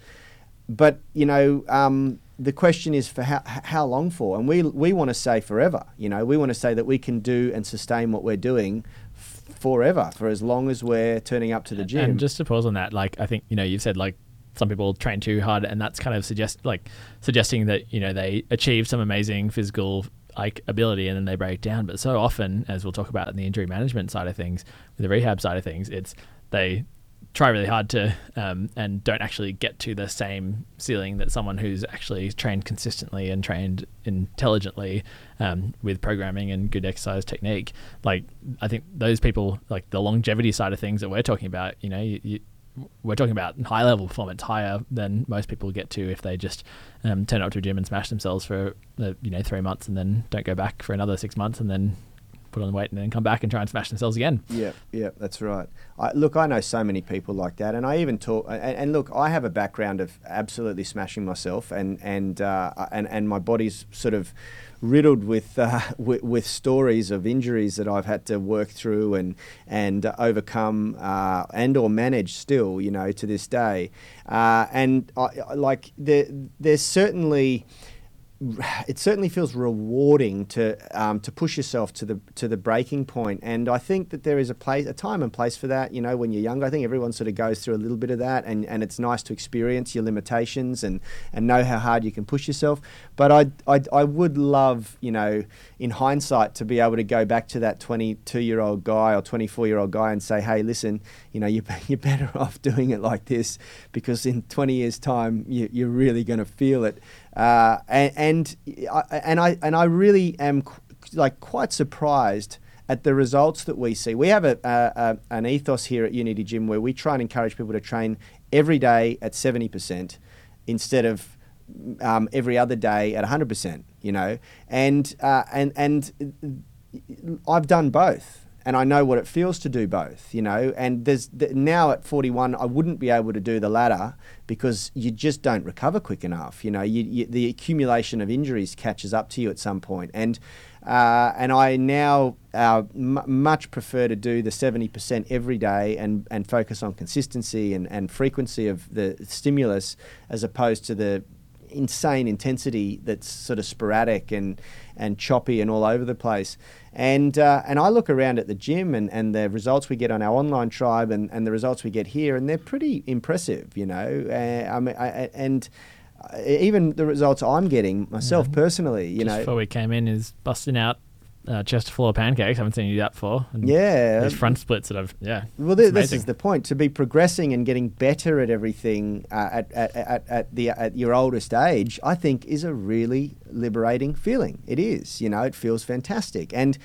but you know, um, the question is for how, how long for? And we we want to say forever. You know, we want to say that we can do and sustain what we're doing f- forever for as long as we're turning up to the gym. And just to pause on that, like I think you know you've said like some people train too hard, and that's kind of suggest like suggesting that you know they achieve some amazing physical like ability and then they break down. But so often, as we'll talk about in the injury management side of things, with the rehab side of things, it's they try really hard to um, and don't actually get to the same ceiling that someone who's actually trained consistently and trained intelligently um, with programming and good exercise technique. Like I think those people, like the longevity side of things that we're talking about, you know, you, you, we're talking about high level performance, higher than most people get to if they just um, turn up to a gym and smash themselves for uh, you know three months and then don't go back for another six months and then put on weight and then come back and try and smash themselves again. Yeah, yeah, that's right. I, look, I know so many people like that, and I even talk. And, and look, I have a background of absolutely smashing myself, and and uh, and and my body's sort of riddled with, uh, *laughs* with, with stories of injuries that I've had to work through and and overcome uh, and or manage still, you know, to this day. Uh, and I, like there, there's certainly *sighs* it certainly feels rewarding to um, to push yourself to the to the breaking point, and I think that there is a place, a time and place for that. You know, when you're younger, I think everyone sort of goes through a little bit of that, and, and it's nice to experience your limitations and, and know how hard you can push yourself. But I, I I would love, you know, in hindsight, to be able to go back to that 22 year old guy or 24 year old guy and say, hey, listen, you know, you're, *laughs* you're better *laughs* off doing it like this because in 20 years' time, you, you're really going to feel it. Uh, and and I, and I and I really am qu- like quite surprised at the results that we see. We have a, a, a, an ethos here at Unity Gym where we try and encourage people to train every day at seventy percent instead of um, every other day at hundred percent. You know, and uh, and and I've done both and I know what it feels to do both, you know. And there's now at 41, I wouldn't be able to do the latter because you just don't recover quick enough. You know, you, you, the accumulation of injuries catches up to you at some point, and uh, and I now uh, m- much prefer to do the 70% every day and, and focus on consistency and, and frequency of the stimulus as opposed to the insane intensity that's sort of sporadic and, and choppy and all over the place. And, uh, and I look around at the gym and, and the results we get on our online tribe and, and the results we get here, and they're pretty impressive, you know. Uh, I mean, I, and uh, even the results I'm getting myself yeah. personally, you Just know. Before we came in, is busting out uh, chest floor pancakes. I haven't seen you do that for. And yeah, these front splits that I've yeah. Well, th- this is the point to be progressing and getting better at everything uh, at, at, at, at the at your oldest age. I think is a really liberating feeling. It is, you know, it feels fantastic. And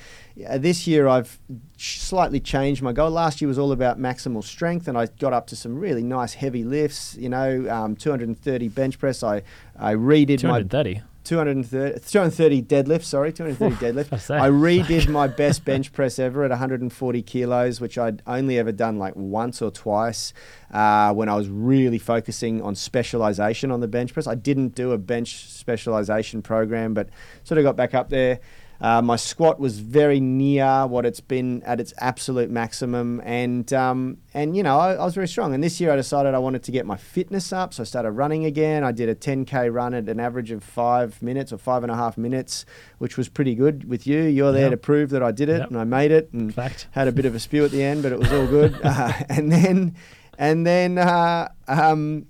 uh, this year I've slightly changed my goal. Last year was all about maximal strength, and I got up to some really nice heavy lifts. You know, um, 230 bench press. I I redid 230. my 230, 230 deadlift, sorry, 230 deadlift. I redid *laughs* my best bench press ever at 140 kilos, which I'd only ever done like once or twice uh, when I was really focusing on specialization on the bench press. I didn't do a bench specialization program, but sort of got back up there. Uh, my squat was very near what it's been at its absolute maximum, and um, and you know I, I, was very strong. And this year I decided I wanted to get my fitness up, so I started running again. I did a 10k run at an average of five minutes or five and a half minutes, which was pretty good. With you, you're there yep. to prove that I did it, yep. and I made it, and Fact. had a bit of a spew at the end, but it was all good. *laughs* uh, and then and then uh, um,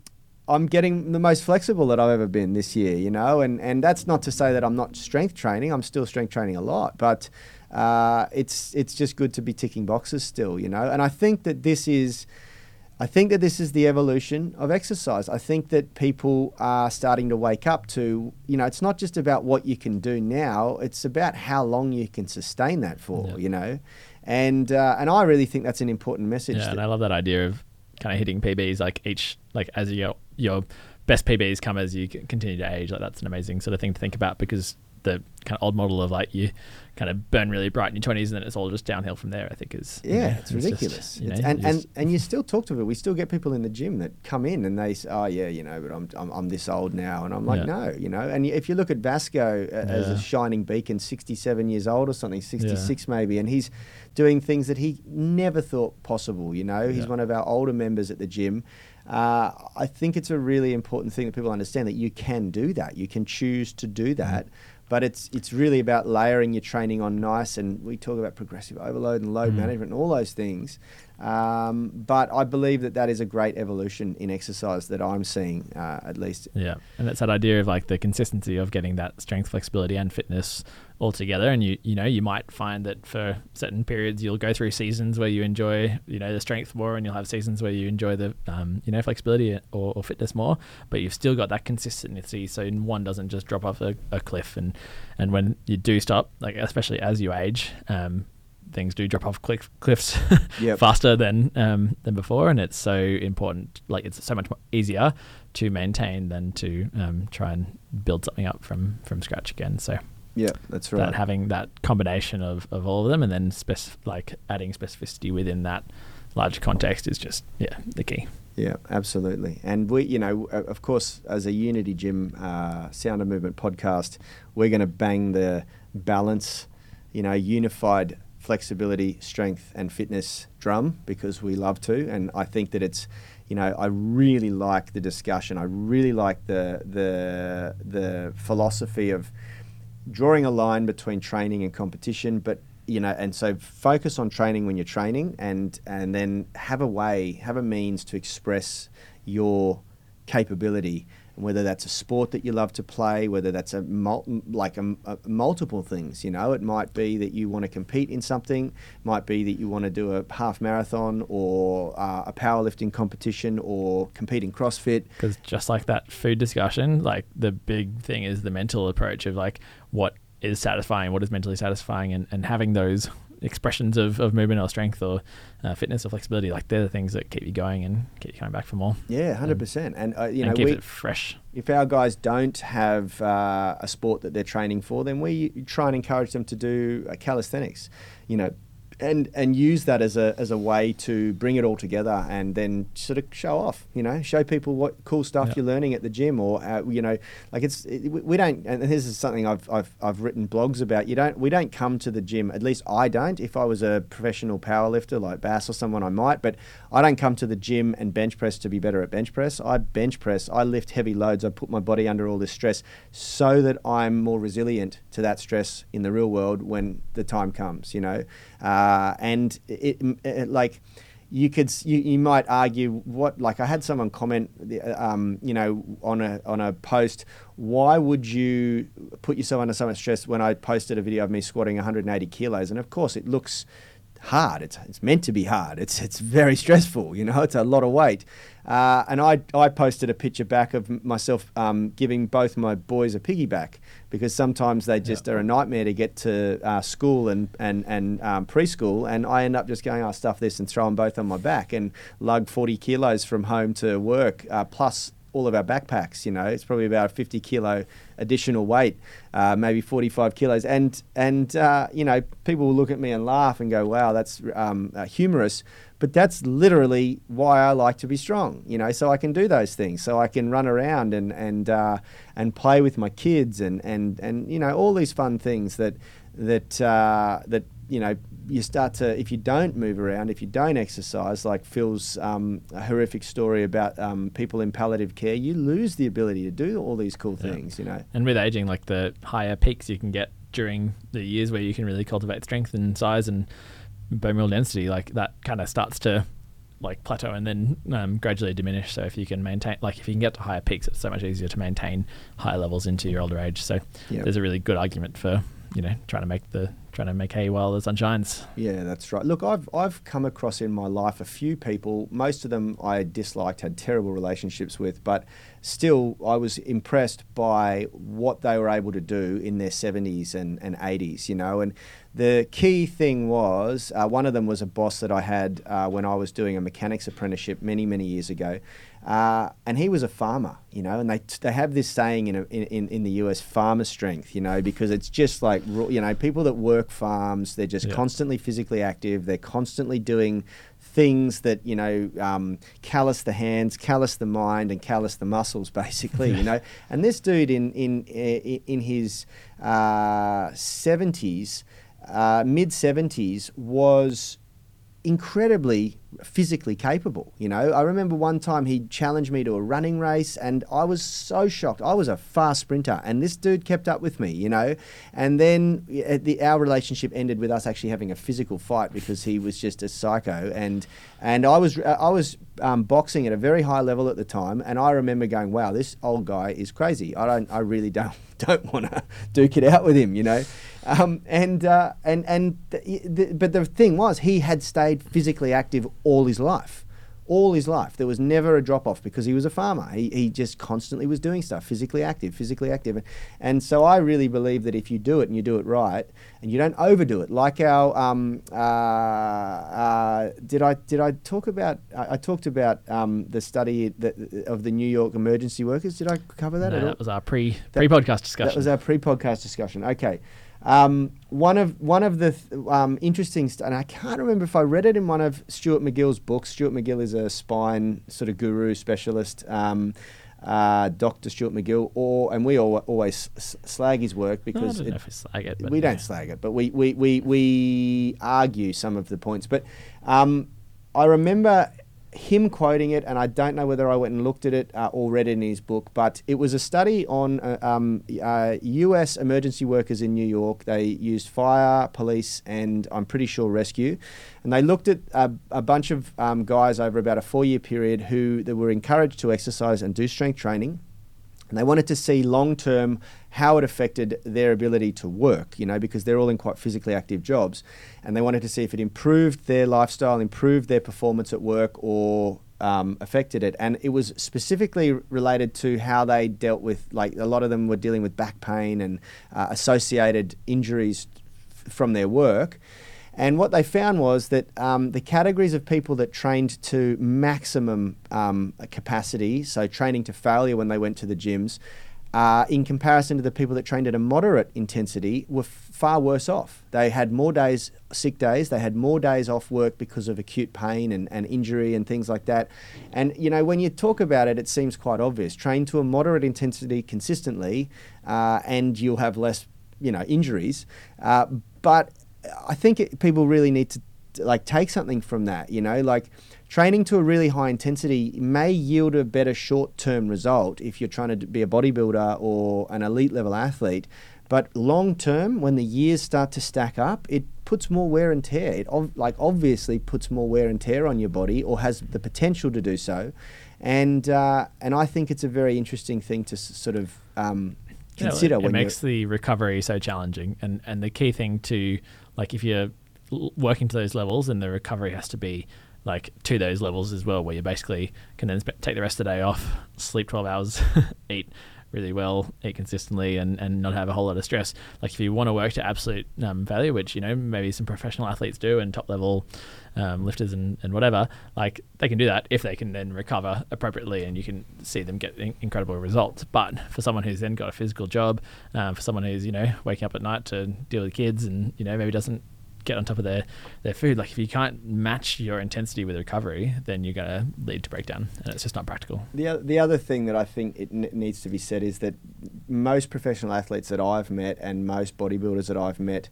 I'm getting the most flexible that I've ever been this year, you know, and, and that's not to say that I'm not strength training. I'm still strength training a lot, but uh, it's it's just good to be ticking boxes still, you know. And I think that this is, I think that this is the evolution of exercise. I think that people are starting to wake up to, you know, it's not just about what you can do now. It's about how long you can sustain that for, Yep. you know. And uh, and I really think that's an important message. Yeah, that- and I love that idea of kind of hitting PBs like each like as your your best PBs come as you continue to age. Like that's an amazing sort of thing to think about because the kind of old model of like you kind of burn really bright in your twenties and then it's all just downhill from there. I think is you Yeah, know, it's just, ridiculous. you know, It's- and, you and and you still talk to people. We still get people in the gym that come in and they say, "Oh yeah, you know, but I'm I'm, I'm this old now," and I'm like, Yeah. "No, you know." And if you look at Vasco uh, as a shining beacon, 67 years old or something, 66 maybe, and he's doing things that he never thought possible. You know, he's Yeah. one of our older members at the gym. Uh, I think it's a really important thing that people understand that you can do that. You can choose to do that. But it's it's really about layering your training on nice, and we talk about progressive overload and load Mm. management and all those things. Um, but I believe that that is a great evolution in exercise that I'm seeing, uh, at least. Yeah, and that's that idea of like the consistency of getting that strength, flexibility, and fitness all together. And you, you know, you might find that for certain periods you'll go through seasons where you enjoy, you know, the strength more, and you'll have seasons where you enjoy the, um, you know, flexibility or, or fitness more. But you've still got that consistency, so one doesn't just drop off a, a cliff. And and when you do stop, like especially as you age, um, things do drop off cliff, cliffs *laughs* Yep. faster than um, than before, and it's so important. Like it's so much easier to maintain than to um, try and build something up from from scratch again. So Yeah, that's that right. having that combination of, of all of them, and then spec- like adding specificity within that larger context is just yeah the key. Yeah, absolutely. And we, you know, of course, as a Unity Gym uh, Sound and Movement podcast, we're going to bang the balance, you know, unified flexibility, strength, and fitness drum because we love to. And I think that it's, you know, I really like the discussion. I really like the the the philosophy of drawing a line between training and competition, but you know, and so focus on training when you're training, and and then have a way, have a means to express your capability, whether that's a sport that you love to play, whether that's a mul- like a, a multiple things. You know, it might be that you want to compete in something, might be that you want to do a half marathon or uh, a powerlifting competition or compete in CrossFit. Because just like that food discussion, like the big thing is the mental approach of like what is satisfying, what is mentally satisfying, and, and having those expressions of, of movement or strength or uh, fitness or flexibility, like they're the things that keep you going and keep you coming back for more. Yeah, hundred percent. And uh, you and know, keep we, it fresh. if our guys don't have uh, a sport that they're training for, then we try and encourage them to do uh, calisthenics, you know, and and use that as a as a way to bring it all together and then sort of show off, you know, show people what cool stuff Yeah. you're learning at the gym, or uh, you know, like it's it, we we don't. And this is something I've, I've I've written blogs about. You don't we don't come to the gym. At least I don't. If I was a professional powerlifter like Bass or someone, I might, but I don't come to the gym and bench press to be better at bench press. I bench press. I lift heavy loads. I put my body under all this stress so that I'm more resilient to that stress in the real world when the time comes. You know, uh, and it, it like you could you, you might argue what like I had someone comment um, you know on a on a post why would you put yourself under so much stress when I posted a video of me squatting 180 kilos? And of course it looks hard. It's, it's meant to be hard. It's it's very stressful you know it's a lot of weight. Uh, and I, I posted a picture back of myself um, giving both my boys a piggyback because sometimes they just are a nightmare to get to uh, school and, and, and um, preschool. And I end up just going, I'll stuff this and throw them both on my back and lug 40 kilos from home to work, uh, plus all of our backpacks. You know, it's probably about a 50 kilo additional weight, uh, maybe 45 kilos. And, and uh, you know, people will look at me and laugh and go, wow, that's um, uh, humorous. But that's literally why I like to be strong, you know, so I can do those things. So I can run around and, and, uh, and play with my kids and, and, and, you know, all these fun things that, that, uh, that, you know, you start to, if you don't move around, if you don't exercise, like Phil's um, horrific story about um, people in palliative care, you lose the ability to do all these cool Yeah. things, you know. And with aging, like the higher peaks you can get during the years where you can really cultivate strength and size and bone mineral density, like that kind of starts to like plateau and then um, gradually diminish. So if you can maintain, like if you can get to higher peaks, it's so much easier to maintain higher levels into your older age. So Yep. there's a really good argument for you know trying to make the trying to make hay while the sun shines. Yeah, that's right. Look, I've I've come across in my life a few people. Most of them I disliked, had terrible relationships with, but still I was impressed by what they were able to do in their 70s and, and 80s. You know, and the key thing was uh, one of them was a boss that I had uh, when I was doing a mechanics apprenticeship many many years ago. Uh, and he was a farmer, you know, and they they have this saying in, a, in in the US, farmer strength, you know, because it's just like you know people that work farms, they're just Yeah. constantly physically active, they're constantly doing things that you know um, callous the hands, callous the mind, and callous the muscles, *laughs* basically, you know. *laughs* And this dude in in in, in his seventies, uh, mid seventies, was incredibly physically capable. You know, I remember one time he challenged me to a running race, and I was so shocked. I was a fast sprinter, and this dude kept up with me. You know, and then uh, the, our relationship ended with us actually having a physical fight because he was just a psycho, and and I was I was um, boxing at a very high level at the time, and I remember going, "Wow, this old guy is crazy. I don't, I really don't *laughs* don't want to duke it out with him." You know. Um, and uh, and and the, the, but the thing was, he had stayed physically active all his life, all his life. There was never a drop off because he was a farmer. He, he just constantly was doing stuff, physically active, physically active. And so I really believe that if you do it and you do it right, and you don't overdo it, like our um, uh, uh, did I did I talk about I, I talked about um, the study that, of the New York emergency workers. Did I cover that No, at all? that was our pre pre podcast discussion. That was our pre-podcast discussion. Okay. Um, one of one of the th- um, interesting, st- and I can't remember if I read it in one of Stuart McGill's books. Stuart McGill is a spine sort of guru specialist, um, uh, Doctor Stuart McGill, or and we all, always s- slag his work No, because don't it- we slag it, we yeah. don't slag it, but we, we, we, we argue some of the points. But um, I remember him quoting it, and I don't know whether I went and looked at it uh, or read it in his book, but it was a study on uh, um, uh, US emergency workers in New York. They used fire, police, and I'm pretty sure rescue. And they looked at a, a bunch of um, guys over about a four year period who were encouraged to exercise and do strength training and they wanted to see long term how it affected their ability to work, you know, because they're all in quite physically active jobs. And they wanted to see if it improved their lifestyle, improved their performance at work, or um, affected it. And it was specifically related to how they dealt with, like, a lot of them were dealing with back pain and uh, associated injuries from their work. And what they found was that um, the categories of people that trained to maximum um, capacity, so training to failure when they went to the gyms, uh, in comparison to the people that trained at a moderate intensity, were f- far worse off. They had more days, sick days, they had more days off work because of acute pain and, and injury and things like that. And, you know, when you talk about it, it seems quite obvious. Train to a moderate intensity consistently, uh, and you'll have less, you know, injuries. Uh, but I think it, people really need to like take something from that. You know, like training to a really high intensity may yield a better short-term result if you're trying to be a bodybuilder or an elite level athlete. But long term, when the years start to stack up, it puts more wear and tear. It ov- like obviously puts more wear and tear on your body, or has the potential to do so. And uh, and I think it's a very interesting thing to s- sort of um, consider it, it when makes the recovery so challenging and and the key thing to like if you're working to those levels and the recovery has to be like to those levels as well where you basically can then take the rest of the day off sleep 12 hours *laughs* eat really well eat consistently and, and not have a whole lot of stress. Like if you want to work to absolute um, value which you know maybe some professional athletes do and top level um, lifters and, and whatever like they can do that if they can then recover appropriately and you can see them get in- incredible results. But for someone who's then got a physical job um, for someone who's you know waking up at night to deal with kids and you know maybe doesn't get on top of their, their food. Like if you can't match your intensity with recovery then you're going to lead to breakdown and it's just not practical. The, the other thing that I think it n- needs to be said is that most professional athletes that I've met and most bodybuilders that I've met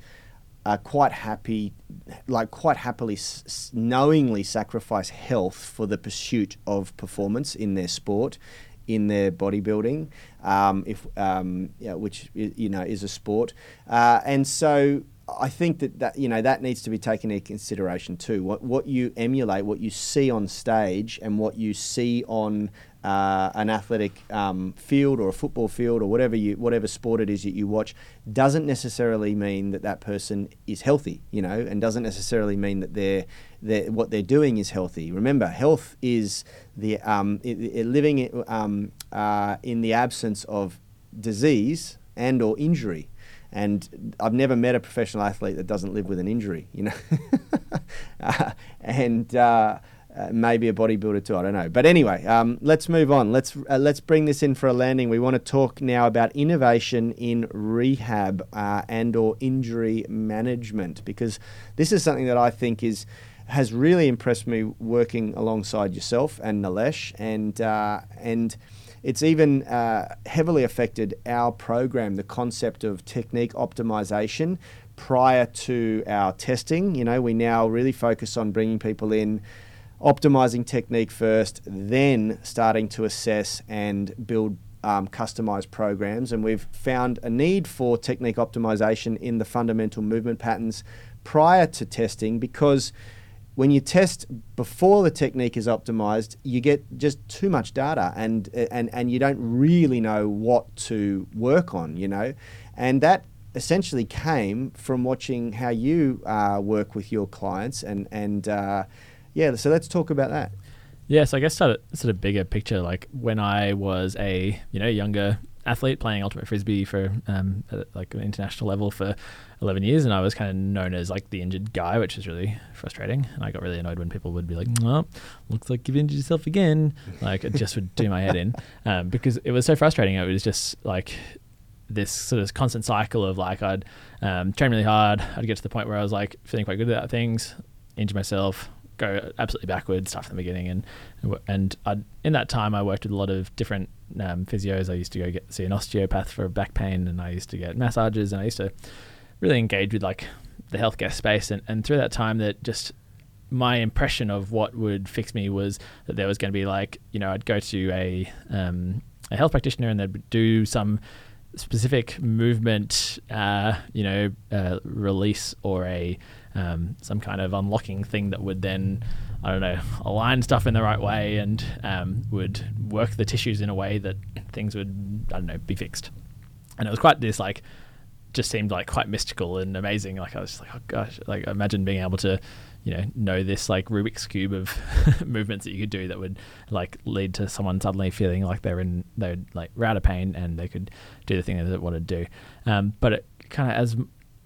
are quite happy, like quite happily, s- knowingly sacrifice health for the pursuit of performance in their sport, in their bodybuilding, um, if um, yeah, which you know is a sport, uh, and so I think that, that you know that needs to be taken into consideration too. What what you emulate, what you see on stage, and what you see on uh, an athletic um, field or a football field or whatever you whatever sport it is that you watch doesn't necessarily mean that that person is healthy. You know, and doesn't necessarily mean that they're, they're what they're doing is healthy. Remember, health is the um, it, it living um, uh, in the absence of disease and or injury and I've never met a professional athlete that doesn't live with an injury, you know. *laughs* uh, and uh, uh, maybe a bodybuilder too. I don't know. But anyway, um, let's move on. Let's uh, let's bring this in for a landing. We want to talk now about innovation in rehab uh, and or injury management because this is something that I think is has really impressed me working alongside yourself and Nilesh and and it's even uh, heavily affected our program, the concept of technique optimization prior to our testing. You know, we now really focus on bringing people in, optimizing technique first, then starting to assess and build um, customized programs. And we've found a need for technique optimization in the fundamental movement patterns prior to testing because when you test before the technique is optimized, you get just too much data and and and you don't really know what to work on, you know, and that essentially came from watching how you uh, work with your clients and and uh, yeah. So let's talk about that. Yeah, so I guess sort of, sort of bigger picture, like when I was a you know younger athlete playing ultimate frisbee for um, like an international level for 11 years and I was kind of known as like the injured guy which is really frustrating and I got really annoyed when people would be like oh, looks like you've injured yourself again like it just would do my head in *laughs* um, because it was so frustrating it was just like this sort of constant cycle of like I'd um, train really hard I'd get to the point where I was like feeling quite good about things injure myself go absolutely backwards, start from the beginning. And and I'd, in that time, I worked with a lot of different um, physios. I used to go get see an osteopath for back pain, and I used to get massages, and I used to really engage with like the healthcare space. And, and through that time, that just my impression of what would fix me was that there was going to be like you know I'd go to a um, a health practitioner and they'd do some specific movement, uh, you know, uh, release or a um, some kind of unlocking thing that would then, I don't know, align stuff in the right way and um, would work the tissues in a way that things would, I don't know, be fixed. And it was quite this like, just seemed like quite mystical and amazing. Like I was just like, oh gosh, like imagine being able to, you know, know this like Rubik's cube of *laughs* movements that you could do that would like lead to someone suddenly feeling like they're in they're like out of pain and they could do the thing that they want to do. Um, but it kind of as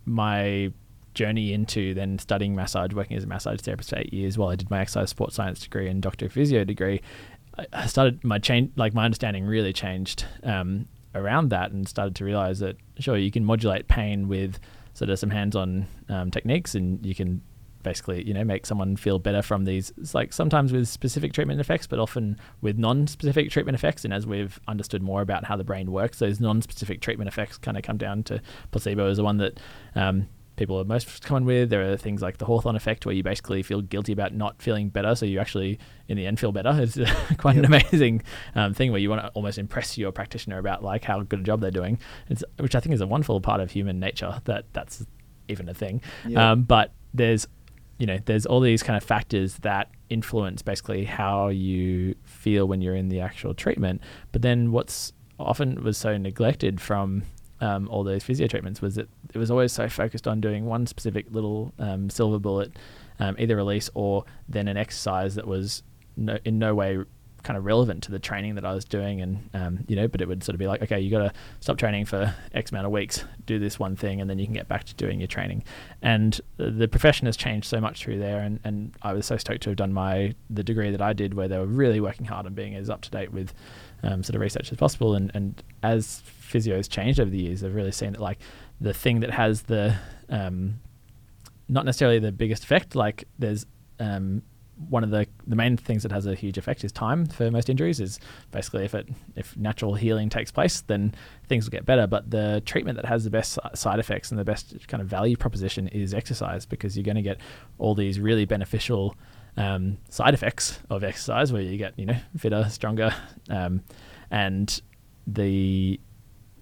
my journey into then studying massage, working as a massage therapist for eight years while I did my exercise sports science degree and doctor of physio degree. I started my change, like my understanding really changed um, around that, and started to realize that sure you can modulate pain with sort of some hands-on um, techniques, and you can basically you know make someone feel better from these. It's like sometimes with specific treatment effects, but often with non-specific treatment effects. And as we've understood more about how the brain works, those non-specific treatment effects kind of come down to placebo as the one that um, people are most common with. There are things like the Hawthorne effect, where you basically feel guilty about not feeling better, so you actually, in the end, feel better. *laughs* It's *laughs* quite yep. an amazing um, thing where you want to almost impress your practitioner about like how good a job they're doing, it's, which I think is a wonderful part of human nature that that's even a thing. Yep. Um, but there's, you know, there's all these kind of factors that influence basically how you feel when you're in the actual treatment. But then what's often was so neglected from um, all those physio treatments was that it was always so focused on doing one specific little um, silver bullet, um, either release or then an exercise that was no, in no way kind of relevant to the training that I was doing, and um, you know, but it would sort of be like, okay, you got to stop training for X amount of weeks, do this one thing, and then you can get back to doing your training. And the profession has changed so much through there, and, and I was so stoked to have done my the degree that I did, where they were really working hard on being as up to date with um, sort of research as possible. And and as physio has changed over the years, I've really seen it like the thing that has the um, not necessarily the biggest effect. Like there's um, one of the the main things that has a huge effect is time for most injuries. Is basically if it if natural healing takes place, then things will get better. But the treatment that has the best side effects and the best kind of value proposition is exercise because you're going to get all these really beneficial um, side effects of exercise where you get you know fitter, stronger, um, and the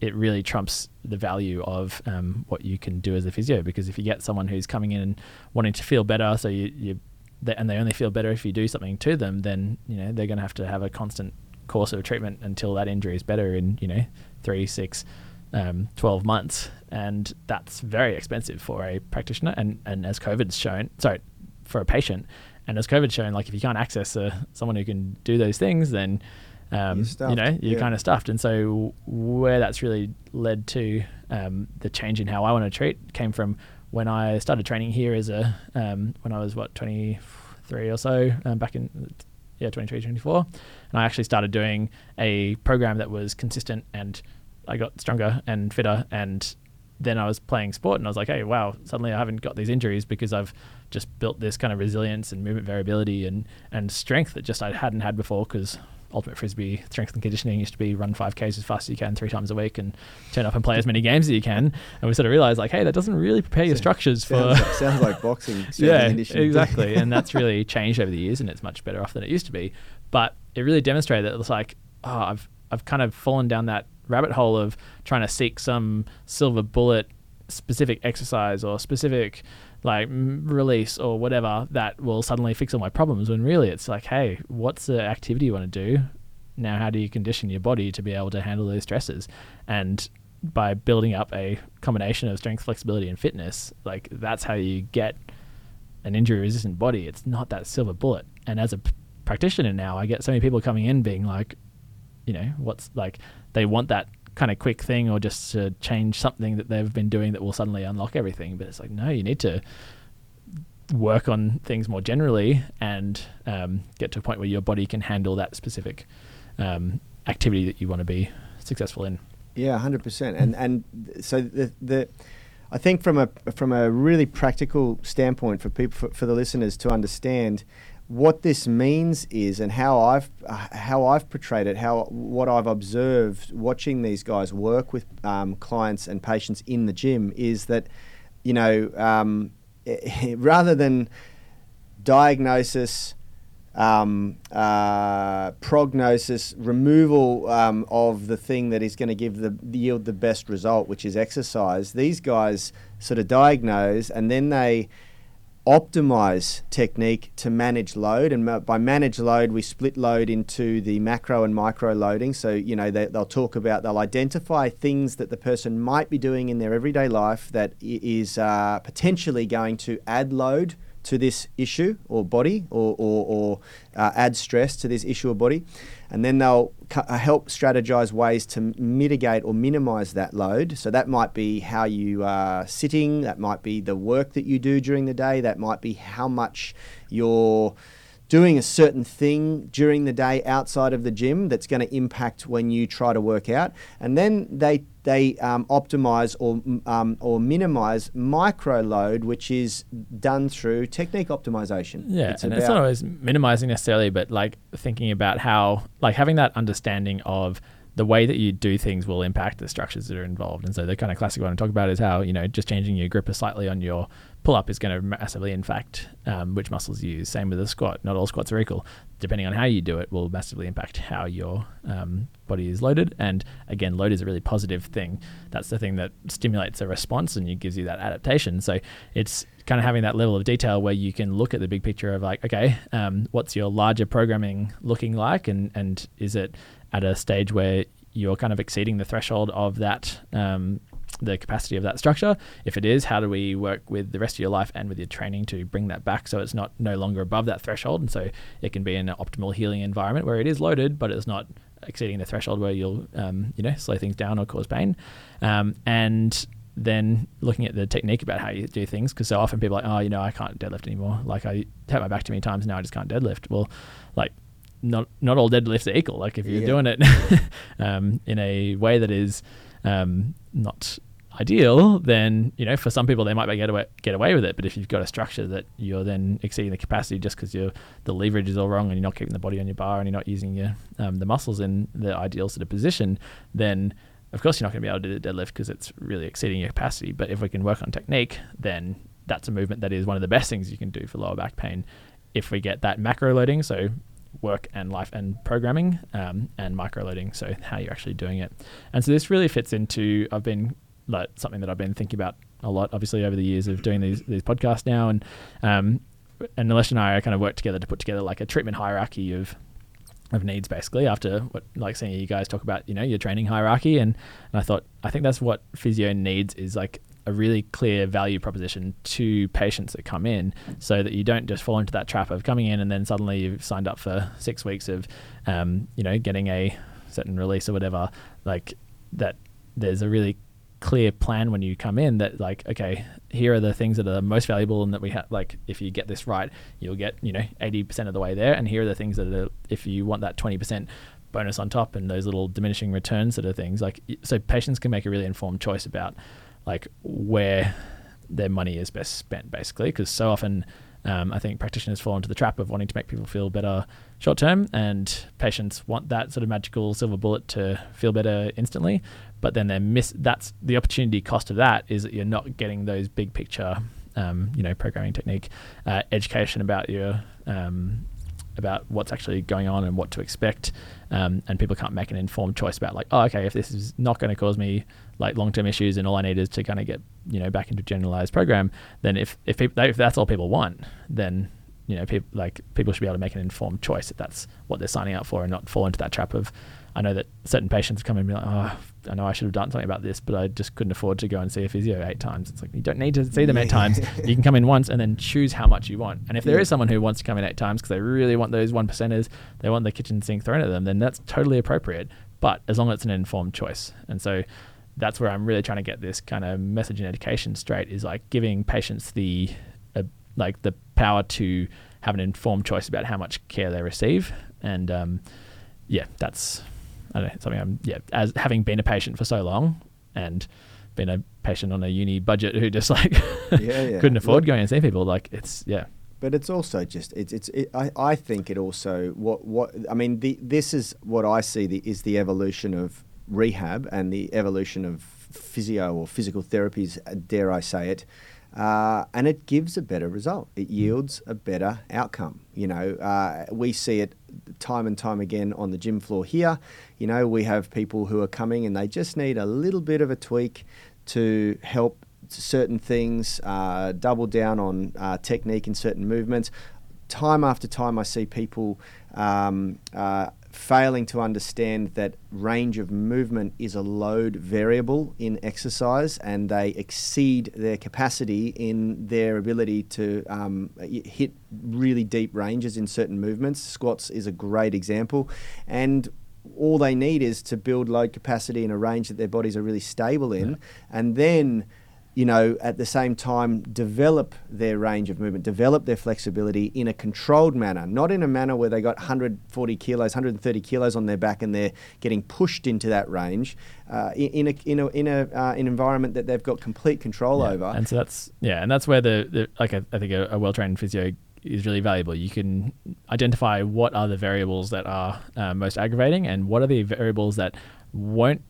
it really trumps the value of um, what you can do as a physio. Because if you get someone who's coming in and wanting to feel better, so you, you they, and they only feel better if you do something to them, then you know they're going to have to have a constant course of treatment until that injury is better in you know three, six, um, 12 months, and that's very expensive for a practitioner. And and as COVID's shown, sorry, for a patient, and as COVID's shown, like if you can't access uh, someone who can do those things, then um, you know you're yeah. kind of stuffed. And so where that's really led to um, the change in how I want to treat came from when I started training here as a um, when I was what 23 or so um, back in yeah 23 24 and I actually started doing a program that was consistent and I got stronger and fitter and then I was playing sport and I was like hey wow suddenly I haven't got these injuries because I've just built this kind of resilience and movement variability and and strength that just I hadn't had before because ultimate frisbee strength and conditioning used to be run 5ks as fast as you can three times a week and turn up and play as many games as you can and we sort of realized like hey that doesn't really prepare your structures for Sounds, like, sounds like boxing. *laughs* yeah, exactly. and that's *laughs* really changed over the years, and it's much better off than it used to be. But it really demonstrated that it was like, oh, I've I've kind of fallen down that rabbit hole of trying to seek some silver bullet specific exercise or specific like release or whatever that will suddenly fix all my problems when really it's like hey what's the activity you want to do? Now how do you condition your body to be able to handle those stresses? And by building up a combination of strength flexibility and fitness like that's how you get an injury resistant body. It's not that silver bullet. And as a p- practitioner now i get so many people coming in being like you know what's like they want that kind of quick thing or just to change something that they've been doing that will suddenly unlock everything but it's like no you need to work on things more generally and um, get to a point where your body can handle that specific um, activity that you want to be successful in Yeah, hundred percent. And and so the the I think from a from a really practical standpoint for people for, for the listeners to understand what this means is and how I've uh, how I've portrayed it, how what I've observed watching these guys work with um, clients and patients in the gym is that you know um, *laughs* rather than diagnosis um, uh, prognosis, removal um, of the thing that is going to give the yield the best result, which is exercise. These guys sort of diagnose and then they optimize technique to manage load. And by manage load, we split load into the macro and micro loading. So you know they, they'll talk about they'll identify things that the person might be doing in their everyday life that is uh, potentially going to add load to this issue or body or, or, or uh, add stress to this issue or body. And then they'll uh, help strategize ways to mitigate or minimize that load. So that might be how you are sitting, that might be the work that you do during the day, that might be how much you're doing a certain thing during the day outside of the gym that's going to impact when you try to work out. And then they they um, optimize or um, or minimize micro load, which is done through technique optimization. Yeah, It's and it's not always minimizing necessarily, but like thinking about how, like having that understanding of the way that you do things will impact the structures that are involved. And so the kind of classic one I talk about is how you know just changing your gripper slightly on your pull up is going to massively impact um, which muscles you use. Same with the squat. Not all squats are equal. Depending on how you do it, will massively impact how your um, body is loaded. And again, load is a really positive thing. That's the thing that stimulates a response and it gives you that adaptation. So it's kind of having that level of detail where you can look at the big picture of like, okay, um, what's your larger programming looking like, and and is it at a stage where you're kind of exceeding the threshold of that um, the capacity of that structure. If it is how do we work with the rest of your life and with your training to bring that back so it's not no longer above that threshold? And so it can be an optimal healing environment where it is loaded but it's not exceeding the threshold where you'll um, you know slow things down or cause pain. Um, and then looking at the technique about how you do things because so often people are like oh you know i can't deadlift anymore. Like i hurt my back too many times now i just can't deadlift. Well like not not all deadlifts are equal. Like if you're Yeah. doing it *laughs* um, in a way that is um, not ideal, then you know for some people they might be get away get away with it. But if you've got a structure that you're then exceeding the capacity just because you're the leverage is all wrong and you're not keeping the body on your bar and you're not using your um, the muscles in the ideal sort of position, then of course you're not going to be able to do the deadlift because it's really exceeding your capacity. But if we can work on technique, then that's a movement that is one of the best things you can do for lower back pain. If we get that macro loading, so work and life and programming um, and microloading. So how you're actually doing it. And so this really fits into I've been like something that I've been thinking about a lot, obviously over the years of doing these these podcasts now, and um, and Nilesh and I kind of worked together to put together like a treatment hierarchy of of needs basically after what like seeing you guys talk about you know your training hierarchy and, and I thought I think that's what physio needs is like a really clear value proposition to patients that come in so that you don't just fall into that trap of coming in and then suddenly you've signed up for six weeks of um, you know getting a certain release or whatever. Like that there's a really clear plan when you come in that like okay here are the things that are most valuable and that we have like if you get this right you'll get you know 80% of the way there. And here are the things that are if you want that 20% bonus on top and those little diminishing returns that are things like so patients can make a really informed choice about like where their money is best spent basically because so often um, I think practitioners fall into the trap of wanting to make people feel better short term, and patients want that sort of magical silver bullet to feel better instantly. But then they miss. That's the opportunity cost of that is that you're not getting those big picture, um, you know, programming technique uh, education about your um, about what's actually going on and what to expect. Um, and people can't make an informed choice about like, oh, okay, if this is not going to cause me like long-term issues and all I need is to kind of get you know back into generalized program, then if if people, if that's all people want, then you know people like people should be able to make an informed choice if that's what they're signing up for and not fall into that trap of I know that certain patients come in and be like, oh, I know I should have done something about this, but I just couldn't afford to go and see a physio eight times. It's like you don't need to see them eight times. You can come in once and then choose how much you want. And if there Yeah. is someone who wants to come in eight times because they really want those one percenters, they want the kitchen sink thrown at them, then that's totally appropriate. But as long as it's an informed choice, and so that's where I'm really trying to get this kind of message and education straight is like giving patients the uh, like the power to have an informed choice about how much care they receive, and um, yeah, that's I don't know, something I'm yeah as having been a patient for so long and been a patient on a uni budget who just like Yeah, yeah. *laughs* couldn't afford Look- going and see people like it's yeah But it's also just it's it's it, I, I think it also what what I mean the this is what I see the, is the evolution of rehab and the evolution of physio or physical therapies dare I say it uh, and it gives a better result. It yields a better outcome. You know uh, we see it time and time again on the gym floor here. You know we have people who are coming and they just need a little bit of a tweak to help certain things, uh, double down on uh, technique in certain movements. Time after time, I see people um, uh, failing to understand that range of movement is a load variable in exercise and they exceed their capacity in their ability to um, hit really deep ranges in certain movements. Squats is a great example. And all they need is to build load capacity in a range that their bodies are really stable in, and then, you know, at the same time, develop their range of movement, develop their flexibility in a controlled manner, not in a manner where they got 140 kilos, 130 kilos on their back, and they're getting pushed into that range. Uh, in in a in a in a uh, an environment that they've got complete control Yeah. over. And so that's yeah, and that's where the, the like I, I think a, a well trained physio is really valuable. You can identify what are the variables that are uh, most aggravating and what are the variables that won't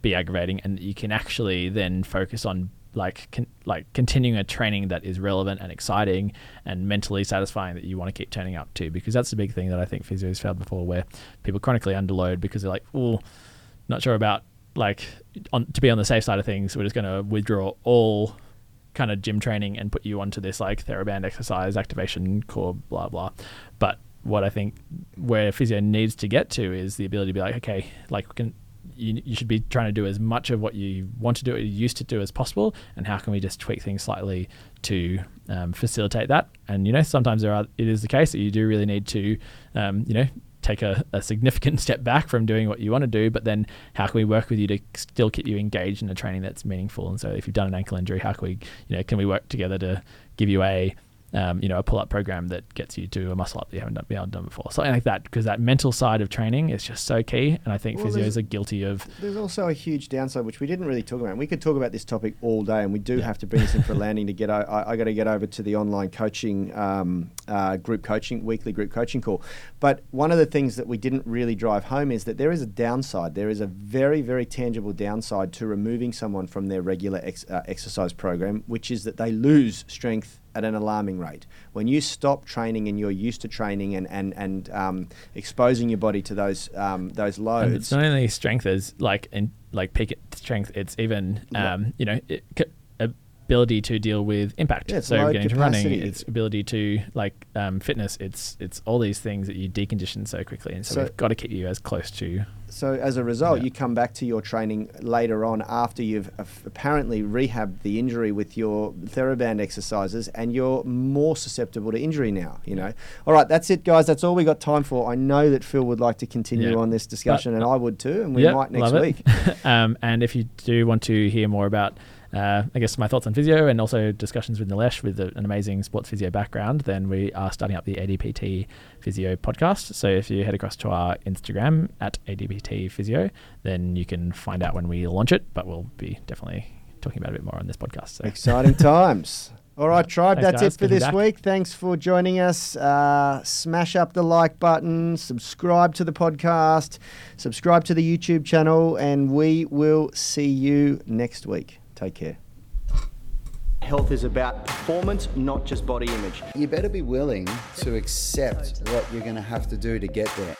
be aggravating, and you can actually then focus on like con- like continuing a training that is relevant and exciting and mentally satisfying that you want to keep turning up to because that's the big thing that I think physios failed before where people chronically underload because they're like, oh, not sure about like on to be on the safe side of things, we're just going to withdraw all kind of gym training and put you onto this like TheraBand exercise activation core blah blah. But what I think where physio needs to get to is the ability to be like, okay, like we can you, you should be trying to do as much of what you want to do, you used to do as possible, and how can we just tweak things slightly to um, facilitate that? And you know, sometimes there are it is the case that you do really need to, um, you know, take a, a significant *laughs* step back from doing what you want to do, but then how can we work with you to still keep you engaged in a training that's meaningful? And so, if you've done an ankle injury, how can we, you know, can we work together to give you a um, you know, a pull-up program that gets you to a muscle up that you haven't done, to done before, something like that, because that mental side of training is just so key. And I think Well, physios are guilty of There's also a huge downside which we didn't really talk about. And we could talk about this topic all day, and we do Yeah. have to bring this in for a *laughs* landing to get. I, I got to get over to the online coaching, um, uh, group coaching, weekly group coaching call. But one of the things that we didn't really drive home is that there is a downside. There is a very, very tangible downside to removing someone from their regular ex, uh, exercise program, which is that they lose strength at an alarming rate. When you stop training and you're used to training and and and um, exposing your body to those um, those And loads, it's not only strength as like in like peak strength. It's even um, you know it, ability to deal with impact. Yeah, so getting to running, it's ability to like um, fitness. It's it's all these things that you decondition so quickly, and so, So- we've got to keep you as close to. So as a result, Yeah. you come back to your training later on after you've apparently rehabbed the injury with your TheraBand exercises, and you're more susceptible to injury now. You know. All right, that's it, guys. That's all we got time for. I know that Phil would like to continue Yeah. on this discussion, and I would too, and we might next week. *laughs* um, and if you do want to hear more about, uh, I guess, my thoughts on physio and also discussions with Nilesh with a, an amazing sports physio background, then we are starting up the ADPT Physio podcast. So if you head across to our Instagram at ADPT Physio, then you can find out when we launch it. But we'll be definitely talking about it a bit more on this podcast. So Exciting *laughs* times. All right, tribe, Thanks, that's guys. it for Good this back. week. Thanks for joining us. Uh, smash up the like button, subscribe to the podcast, subscribe to the YouTube channel, and we will see you next week. Take care. Health is about performance, not just body image. You better be willing to accept what you're going to have to do to get there.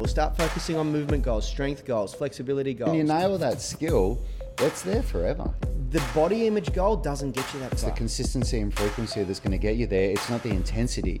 We'll start focusing on movement goals, strength goals, flexibility goals. When you nail that skill, that's there forever. the body image goal doesn't get you that It's the consistency and frequency that's going to get you there. It's not the intensity.